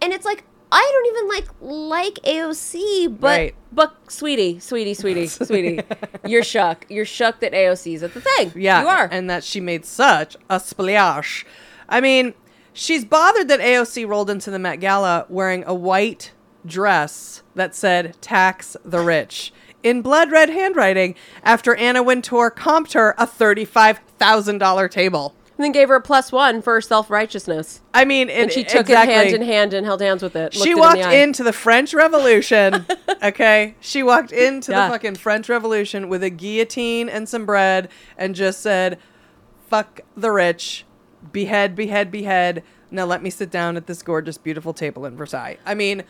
and it's like I don't even like like AOC, but Right. but sweetie, sweetie, sweetie, sweetie, you're shook. You're shook that AOC is at the thing. Yeah, you are. and that she made such a splash. I mean, she's bothered that AOC rolled into the Met Gala wearing a white dress that said "Tax the Rich" in blood red handwriting after Anna Wintour comped her a thirty-five thousand dollar table. and then gave her a plus one for her self righteousness, I mean, and she took exactly. it hand in hand and held hands with it. She it walked in the into the French Revolution. okay, she walked into Yeah. the fucking French Revolution with a guillotine and some bread, and just said, "Fuck the rich, behead, behead, behead." Now let me sit down at this gorgeous, beautiful table in Versailles. I mean,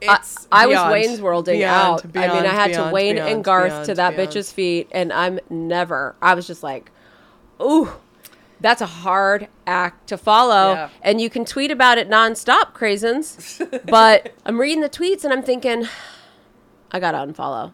it's I was beyond, Wayne's Worlding beyond, out. I mean, I had to Wayne beyond, and Garth beyond, to that beyond. bitch's feet, and I'm never. I was just like, ooh, that's a hard act to follow. Yeah. And you can tweet about it nonstop, crazens. but I'm reading the tweets and I'm thinking, I gotta unfollow.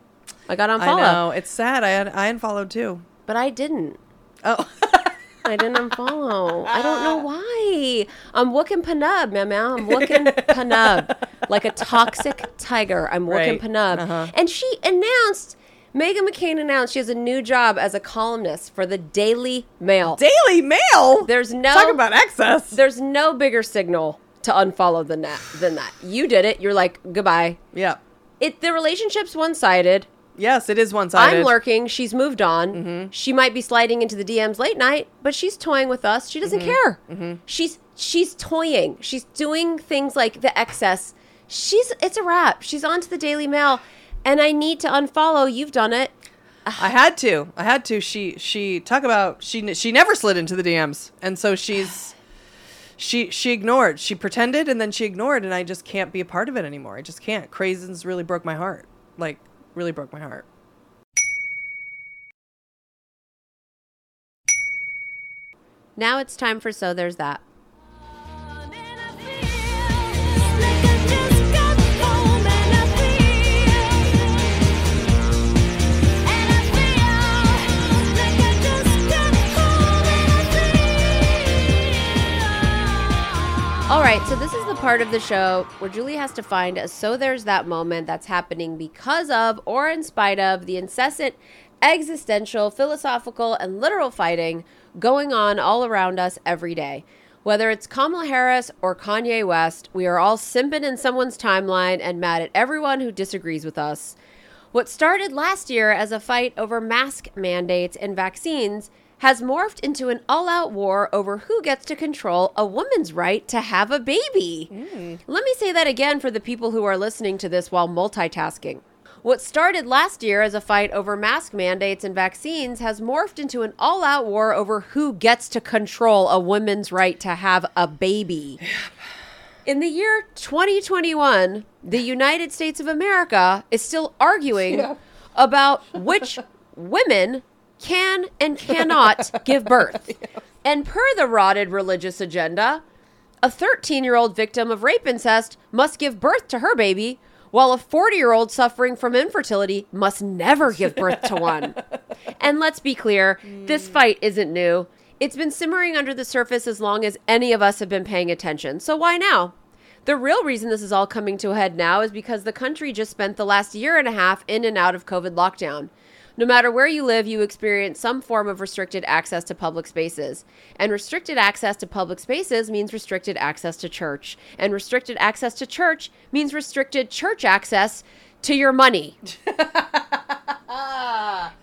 I gotta unfollow. I know it's sad. I had, I unfollowed too. But I didn't. Oh, I didn't unfollow. I don't know why. I'm wooking Panub, man. I'm wooking Panub like a toxic tiger. I'm wooking Right. Panub. Uh-huh. And she announced, Meghan McCain announced she has a new job as a columnist for the Daily Mail. Daily Mail. There's no Talk about excess. there's no bigger signal to unfollow than that than that. You did it. You're like goodbye. yeah. It the relationship's one sided. Yes, it is one sided. I'm lurking. She's moved on. Mm-hmm. She might be sliding into the DMs late night, but she's toying with us. She doesn't care. Mm-hmm. She's she's toying. She's doing things like the excess. She's it's a wrap. She's on to the Daily Mail, and I need to unfollow. You've done it. I had to. I had to. She she talk about she she never slid into the DMs, and so she's she she ignored. She pretended, and then she ignored, and I just can't be a part of it anymore. I just can't. Craisins really broke my heart. Like really broke my heart. Now it's time for so there's that. All right, so this is part of the show where Julie has to find a so there's that moment that's happening because of or in spite of the incessant existential, philosophical, and literal fighting going on all around us every day. Whether it's Kamala Harris or Kanye West, we are all simping in someone's timeline and mad at everyone who disagrees with us. What started last year as a fight over mask mandates and vaccines has morphed into an all out war over who gets to control a woman's right to have a baby. Mm. Let me say that again for the people who are listening to this while multitasking. What started last year as a fight over mask mandates and vaccines has morphed into an all out war over who gets to control a woman's right to have a baby. In the year 2021, the United States of America is still arguing about which women can and cannot give birth. And per the rotted religious agenda, a 13 year old victim of rape incest must give birth to her baby, while a 40 year old suffering from infertility must never give birth to one. and let's be clear this hmm. fight isn't new. It's been simmering under the surface as long as any of us have been paying attention. So why now? The real reason this is all coming to a head now is because the country just spent the last year and a half in and out of COVID lockdown. No matter where you live, you experience some form of restricted access to public spaces. And restricted access to public spaces means restricted access to church. And restricted access to church means restricted church access to your money.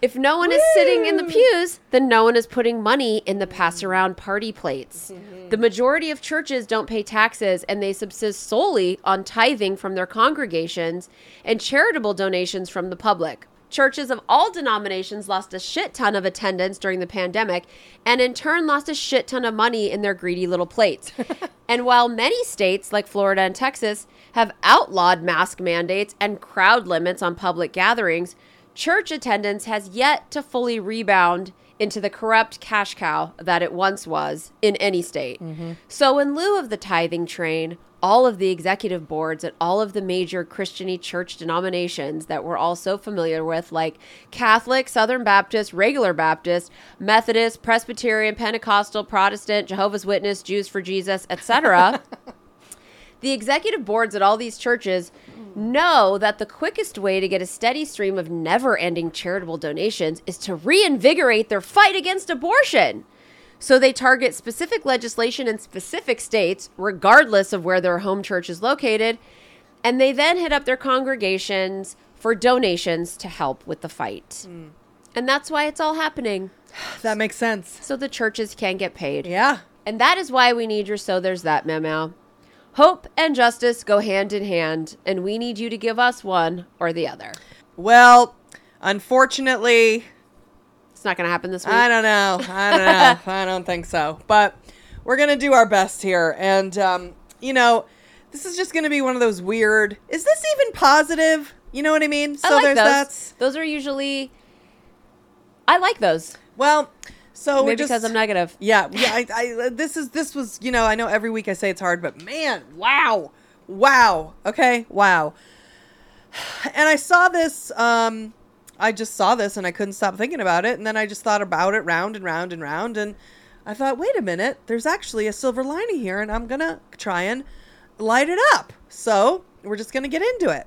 if no one is sitting in the pews, then no one is putting money in the pass around party plates. Mm-hmm. The majority of churches don't pay taxes and they subsist solely on tithing from their congregations and charitable donations from the public. Churches of all denominations lost a shit ton of attendance during the pandemic and in turn lost a shit ton of money in their greedy little plates. and while many states like Florida and Texas have outlawed mask mandates and crowd limits on public gatherings, church attendance has yet to fully rebound into the corrupt cash cow that it once was in any state. Mm-hmm. So, in lieu of the tithing train, all of the executive boards at all of the major Christiany church denominations that we're all so familiar with, like Catholic, Southern Baptist, regular Baptist, Methodist, Presbyterian, Pentecostal, Protestant, Jehovah's Witness, Jews for Jesus, etc. The executive boards at all these churches know that the quickest way to get a steady stream of never ending charitable donations is to reinvigorate their fight against abortion. So they target specific legislation in specific states, regardless of where their home church is located, and they then hit up their congregations for donations to help with the fight. Hmm. And that's why it's all happening. That makes sense. So the churches can get paid. Yeah. And that is why we need your So There's That memo. Hope and justice go hand in hand, and we need you to give us one or the other. Well, unfortunately, It's not going to happen this week. I don't know. I don't know. I don't think so. But we're going to do our best here. And, um, you know, this is just going to be one of those weird. Is this even positive? You know what I mean? I like those. Those are usually. I like those. Well, so Maybe just because I'm negative. Yeah, yeah. I, I, this is this was you know I know every week I say it's hard, but man, wow, wow. Okay, wow. And I saw this. Um, I just saw this and I couldn't stop thinking about it, and then I just thought about it round and round and round, and I thought, wait a minute, there's actually a silver lining here, and I'm gonna try and light it up. So we're just gonna get into it.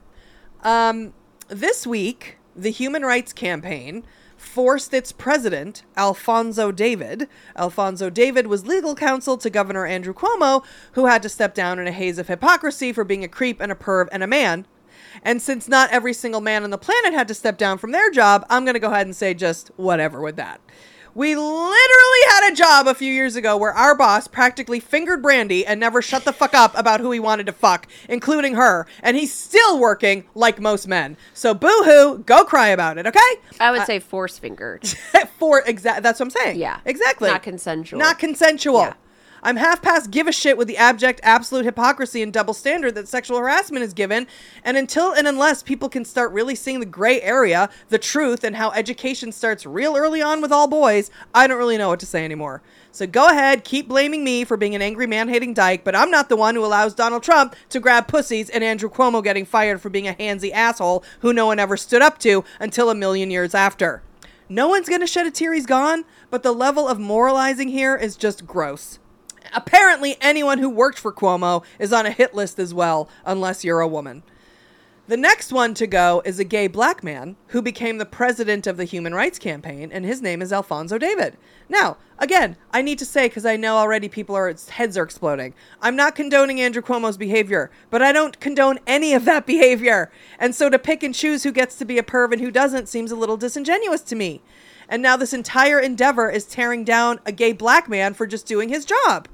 Um, this week, the Human Rights Campaign forced its president, Alfonso David. Alfonso David was legal counsel to Governor Andrew Cuomo, who had to step down in a haze of hypocrisy for being a creep and a perv and a man. And since not every single man on the planet had to step down from their job, I'm going to go ahead and say just whatever with that. We literally had a job a few years ago where our boss practically fingered Brandy and never shut the fuck up about who he wanted to fuck, including her. And he's still working like most men. So boo hoo, go cry about it, okay? I would uh, say force fingered. For exact, that's what I'm saying. Yeah. exactly. Not consensual. Not consensual. Yeah. I'm half past give a shit with the abject, absolute hypocrisy and double standard that sexual harassment is given. And until and unless people can start really seeing the gray area, the truth, and how education starts real early on with all boys, I don't really know what to say anymore. So go ahead, keep blaming me for being an angry man hating dyke, but I'm not the one who allows Donald Trump to grab pussies and Andrew Cuomo getting fired for being a handsy asshole who no one ever stood up to until a million years after. No one's gonna shed a tear he's gone, but the level of moralizing here is just gross. Apparently, anyone who worked for Cuomo is on a hit list as well, unless you're a woman. The next one to go is a gay black man who became the president of the Human Rights Campaign, and his name is Alfonso David. Now, again, I need to say because I know already people are heads are exploding. I'm not condoning Andrew Cuomo's behavior, but I don't condone any of that behavior. And so to pick and choose who gets to be a perv and who doesn't seems a little disingenuous to me. And now this entire endeavor is tearing down a gay black man for just doing his job.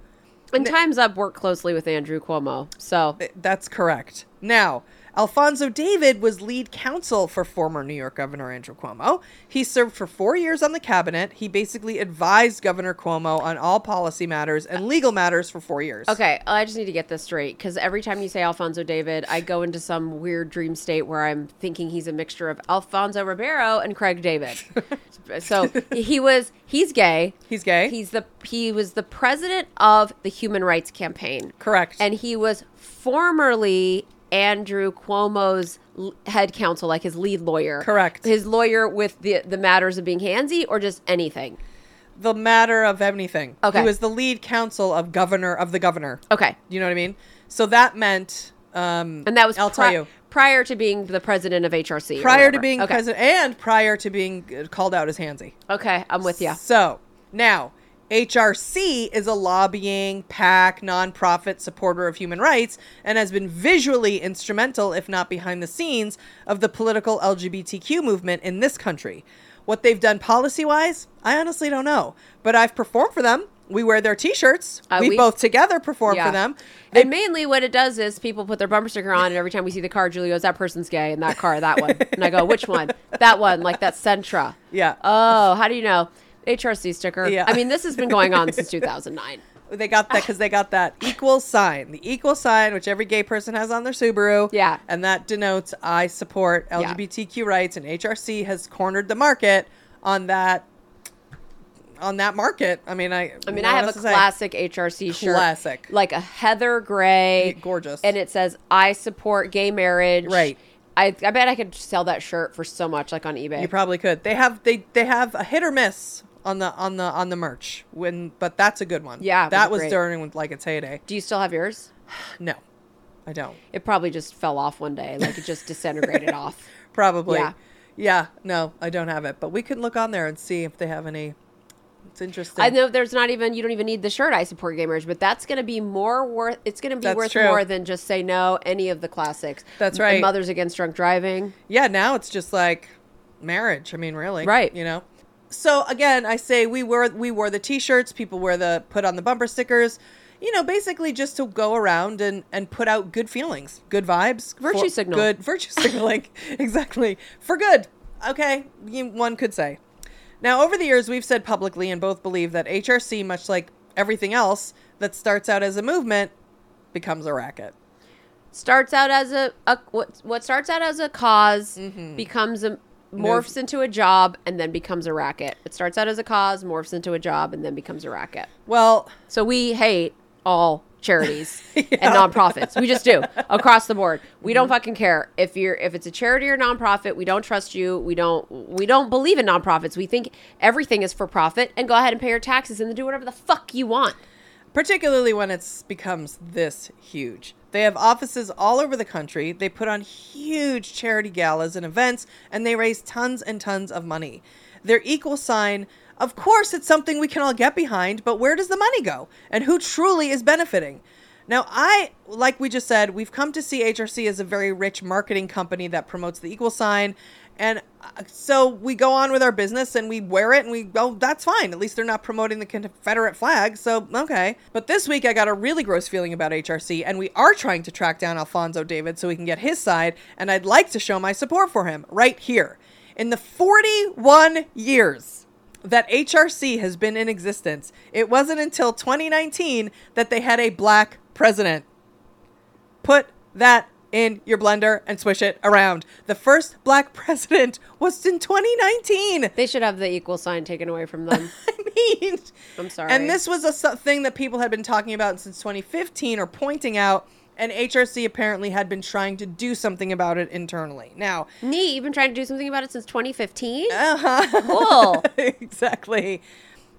And Time's Up worked closely with Andrew Cuomo. So That's correct. Now, Alfonso David was lead counsel for former New York Governor Andrew Cuomo. He served for four years on the cabinet. He basically advised Governor Cuomo on all policy matters and legal matters for four years. Okay, oh, I just need to get this straight because every time you say Alfonso David, I go into some weird dream state where I'm thinking he's a mixture of Alfonso Ribeiro and Craig David. so he was he's gay. He's gay. He's the he was the president of the Human Rights Campaign. Correct. And he was formerly Andrew Cuomo's head counsel, like his lead lawyer. Correct. His lawyer with the the matters of being handsy or just anything. the matter of anything. Okay. He was the lead counsel of governor of the governor. Okay. You know what I mean? So that meant um And that was I'll pri- tell you. prior to being the president of HRC. Prior to being okay. president and prior to being uh, called out as handsy. Okay, I'm with you. So now, HRC is a lobbying, PAC, nonprofit supporter of human rights and has been visually instrumental, if not behind the scenes, of the political LGBTQ movement in this country. What they've done policy wise, I honestly don't know. But I've performed for them. We wear their t shirts. Uh, we we- both together perform for them. They, and mainly what it does is people put their bumper sticker on, and every time we see the car, Julie goes, "That person's gay," and that car, that one, and I go, "Which one? That one, like that Sentra." yeah. Oh, how do you know? HRC sticker. Yeah. I mean, this has been going on since 2009. They got that because they got that equal sign, the equal sign, which every gay person has on their Subaru. Yeah. And that denotes I support Yeah. LGBTQ rights, and HRC has cornered the market on that. On that market, I mean, I. I mean, I have a to say? classic HRC shirt, Classic. like a heather gray, Gorgeous. and it says "I support gay marriage." Right. I, I bet I could sell that shirt for so much, like on eBay. You probably could. They have they they have a hit or miss on the on the on the merch when, but that's a good one. Yeah, that was great. during like its heyday. do you still have yours? No, I don't. It probably just fell off one day, like it just disintegrated off. Probably. Yeah. Yeah. No, I don't have it, but we can look on there and see if they have any. It's interesting. I know there's not even you don't even need the shirt I support gay marriage, but that's going to be more worth. It's going to be That's worth true. more than just say no any of the classics. That's right. Mothers Against Drunk Driving. Yeah, now it's just like marriage. I mean, really. Right. You know. So again, I say we wore we wore the t-shirts, people wear the put on the bumper stickers, you know, basically just to go around and and put out good feelings, good vibes, Virtue for- signal. Good virtue signaling. exactly. For good. Okay, one could say. Now, over the years, we've said publicly and both believe that HRC, much like everything else that starts out as a movement, becomes a racket. Starts out as a, a what what starts out as a because Mm-hmm. becomes a morphs into a job and then becomes a racket. It starts out as a cause, morphs into a job, and then becomes a racket. Well, So we hate all charities and nonprofits. We just do across the board. We Mm-hmm. don't fucking care if you're if it's a charity or nonprofit. We don't trust you. We don't we don't believe in nonprofits. We think everything is for profit and go ahead and pay your taxes and then do whatever the fuck you want. particularly when it's becomes this huge. They have offices all over the country. They put on huge charity galas and events, and they raise tons and tons of money. Their equal sign, of course, it's something we can all get behind, but where does the money go? And who truly is benefiting? Now, I, like we just said, we've come to see HRC as a very rich marketing company that promotes the equal sign. And uh, so we go on with our business and we wear it and we go, that's fine. At least they're not promoting the Confederate flag. So, okay. But this week I got a really gross feeling about HRC and we are trying to track down Alfonso David so we can get his side. And I'd like to show my support for him right here. In the 41 years that HRC has been in existence, it wasn't until 2019 that they had a black president. Put that in your blender and swish it around. The first black president was in 2019. They should have the equal sign taken away from them. I mean, I'm sorry. and this was a thing that people had been talking about since 2015 or pointing out, and HRC apparently had been trying to do something about it internally. Now, Neat. You've been trying to do something about it since 2015. uh-huh. Cool. exactly.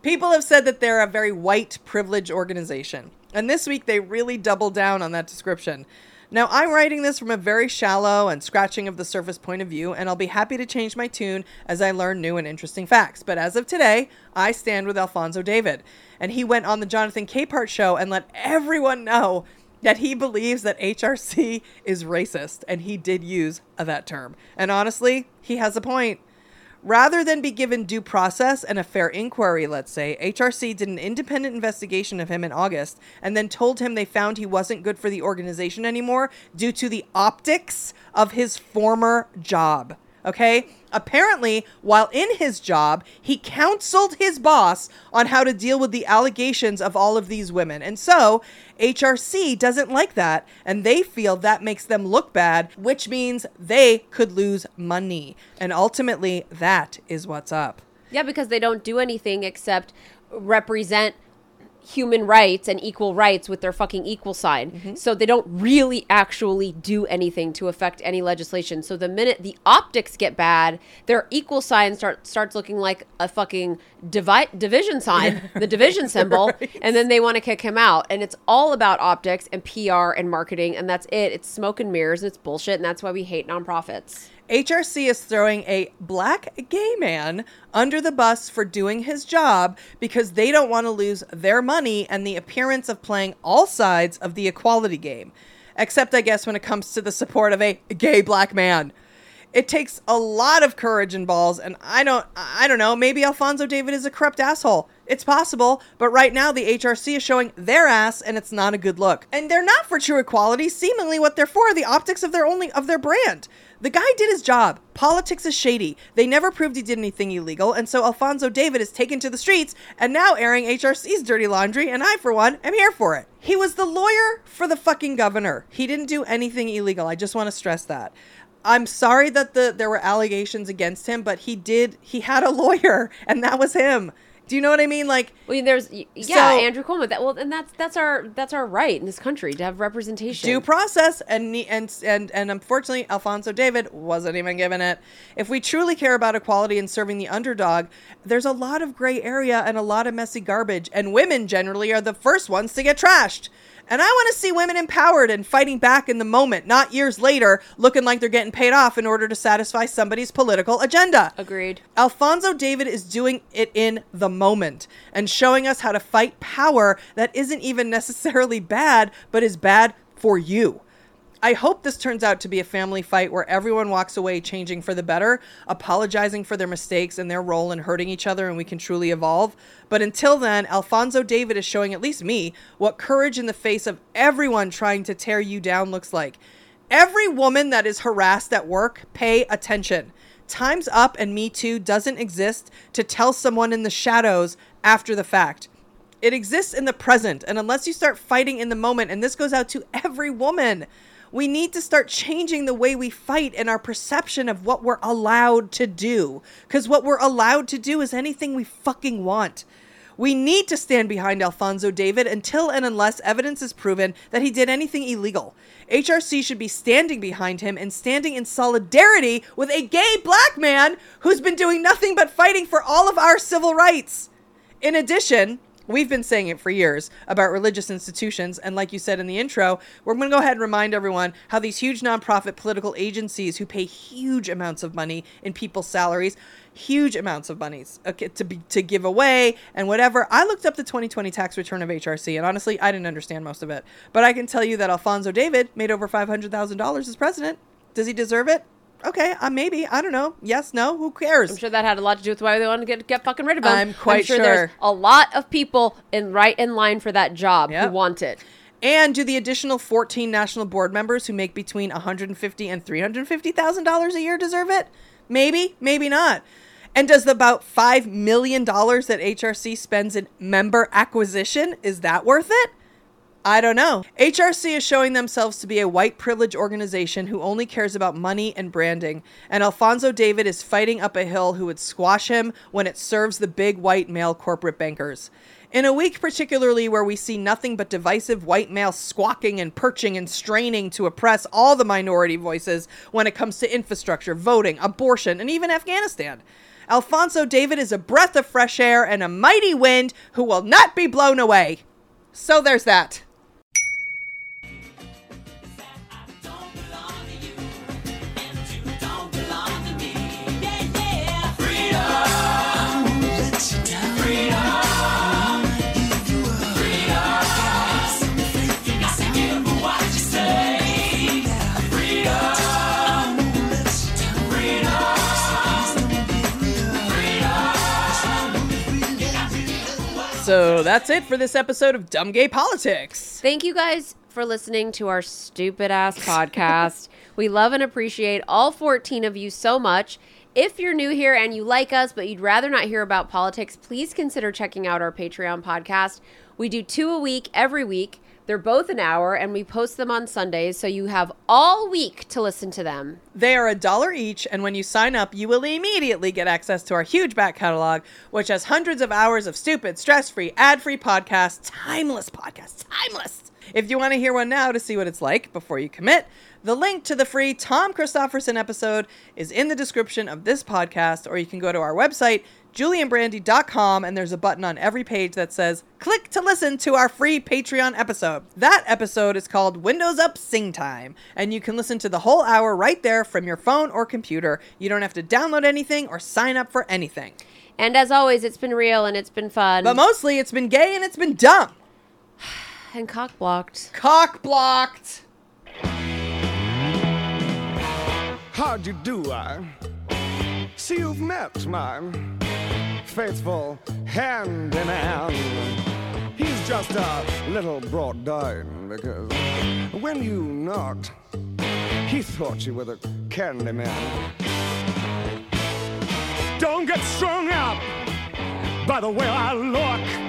People have said that they're a very white privilege organization. And this week they really doubled down on that description. Now, I'm writing this from a very shallow and scratching of the surface point of view, and I'll be happy to change my tune as I learn new and interesting facts. But as of today, I stand with Alfonso David. And he went on the Jonathan Capehart show and let everyone know that he believes that HRC is racist, and he did use that term. And honestly, he has a point. Rather than be given due process and a fair inquiry, let's say, HRC did an independent investigation of him in August and then told him they found he wasn't good for the organization anymore due to the optics of his former job. Okay? Apparently, while in his job, he counseled his boss on how to deal with the allegations of all of these women. And so, HRC doesn't like that, and they feel that makes them look bad, which means they could lose money. And ultimately, that is what's up. Yeah, because they don't do anything except represent human rights and equal rights with their fucking equal sign. Mm-hmm. So they don't really actually do anything to affect any legislation. So the minute the optics get bad, their equal sign start starts looking like a fucking divi- division sign, the division symbol, and then they want to kick him out. And it's all about optics and PR and marketing, and that's it. It's smoke and mirrors, and it's bullshit, and that's why we hate nonprofits. HRC is throwing a black gay man under the bus for doing his job because they don't want to lose their money and the appearance of playing all sides of the equality game. Except, I guess, when it comes to the support of a gay black man. It takes a lot of courage and balls, and I don't, I don't know. Maybe Alfonso David is a corrupt asshole. It's possible, but right now the HRC is showing their ass, and it's not a good look. And they're not for true equality. Seemingly, what they're for are the optics of their only of their brand. The guy did his job. Politics is shady. They never proved he did anything illegal, and so Alfonso David is taken to the streets and now airing HRC's dirty laundry, and I, for one, am here for it. He was the lawyer for the fucking governor. He didn't do anything illegal. I just want to stress that. I'm sorry that the there were allegations against him, but he did he had a lawyer, and that was him. Do you know what I mean? Like Well, there's yeah, So- Andrew Cuomo. That well, and that's that's our that's our right in this country to have representation. due process and and and and unfortunately Alfonso David wasn't even given it. If we truly care about equality and serving the underdog, there's a lot of gray area and a lot of messy garbage and women generally are the first ones to get trashed. And I want to see women empowered and fighting back in the moment, not years later looking like they're getting paid off in order to satisfy somebody's political agenda. Agreed. Alfonso David is doing it in the moment and showing us how to fight power that isn't even necessarily bad, but is bad for you. I hope this turns out to be a family fight where everyone walks away changing for the better, apologizing for their mistakes and their role in hurting each other, and we can truly evolve. But until then, Alfonso David is showing at least me what courage in the face of everyone trying to tear you down looks like. Every woman that is harassed at work, pay attention. Time's Up and Me Too doesn't exist to tell someone in the shadows after the fact. It exists in the present, and unless you start fighting in the moment, and this goes out to every woman, we need to start changing the way we fight and our perception of what we're allowed to do. Because what we're allowed to do is anything we fucking want. We need to stand behind Alfonso David until and unless evidence is proven that he did anything illegal. HRC should be standing behind him and standing in solidarity with a gay black man who's been doing nothing but fighting for all of our civil rights. In addition, we've been saying it for years about religious institutions, and like you said in the intro, we're going to go ahead and remind everyone how these huge nonprofit political agencies who pay huge amounts of money in people's salaries, huge amounts of monies okay, to be to give away and whatever. I looked up the 2020 tax return of HRC, and honestly, I didn't understand most of it. But I can tell you that Alfonso David made over $500,000 as president. Does he deserve it? Okay, uh, maybe. I don't know. Yes, no, who cares? I'm sure that had a lot to do with why they wanted to get, get fucking rid of him. I'm quite sure, sure. there's a lot of people in right in line for that job Yep. who want it. And do the additional 14 national board members who make between 150 and 350 thousand dollars a year deserve it? Maybe, maybe not. And does the about five million dollars that HRC spends in member acquisition is that worth it? I don't know. HRC is showing themselves to be a white privilege organization who only cares about money and branding, and Alfonso David is fighting up a hill who would squash him when it serves the big white male corporate bankers. In a week, particularly where we see nothing but divisive white male squawking and perching and straining to oppress all the minority voices when it comes to infrastructure, voting, abortion, and even Afghanistan. Alfonso David is a breath of fresh air and a mighty wind who will not be blown away. So there's that. So that's it for this episode of Dumb Gay Politics. Thank you guys for listening to our stupid ass podcast. we love and appreciate all 14 of you so much. If you're new here and you like us, but you'd rather not hear about politics, please consider checking out our Patreon podcast. We do two a week every week. They're both an hour, and we post them on Sundays, so you have all week to listen to them. They are a dollar each, and when you sign up, you will immediately get access to our huge back catalog, which has hundreds of hours of stupid, stress free, ad free podcasts, timeless podcasts, timeless. If you want to hear one now to see what it's like before you commit, the link to the free Tom Kristofferson episode is in the description of this podcast, or you can go to our website, julieandbrandy.com, and there's a button on every page that says, click to listen to our free Patreon episode. That episode is called Windows Up Sing Time, and you can listen to the whole hour right there from your phone or computer. You don't have to download anything or sign up for anything. And as always, it's been real and it's been fun. But mostly it's been gay and it's been dumb. and cock blocked. Cock blocked. How'd you do, I? See, you've met my faithful handyman. He's just a little brought down because when you knocked, he thought you were the candy man. Don't get strung up by the way I look.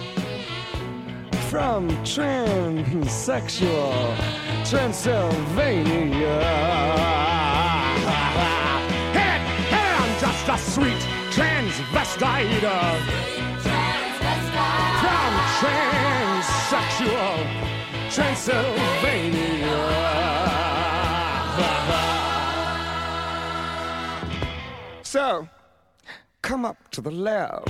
from transsexual Transylvania. Hey, hey, I'm just a sweet transvestite uh, from transsexual Transylvania. So, come up to the lab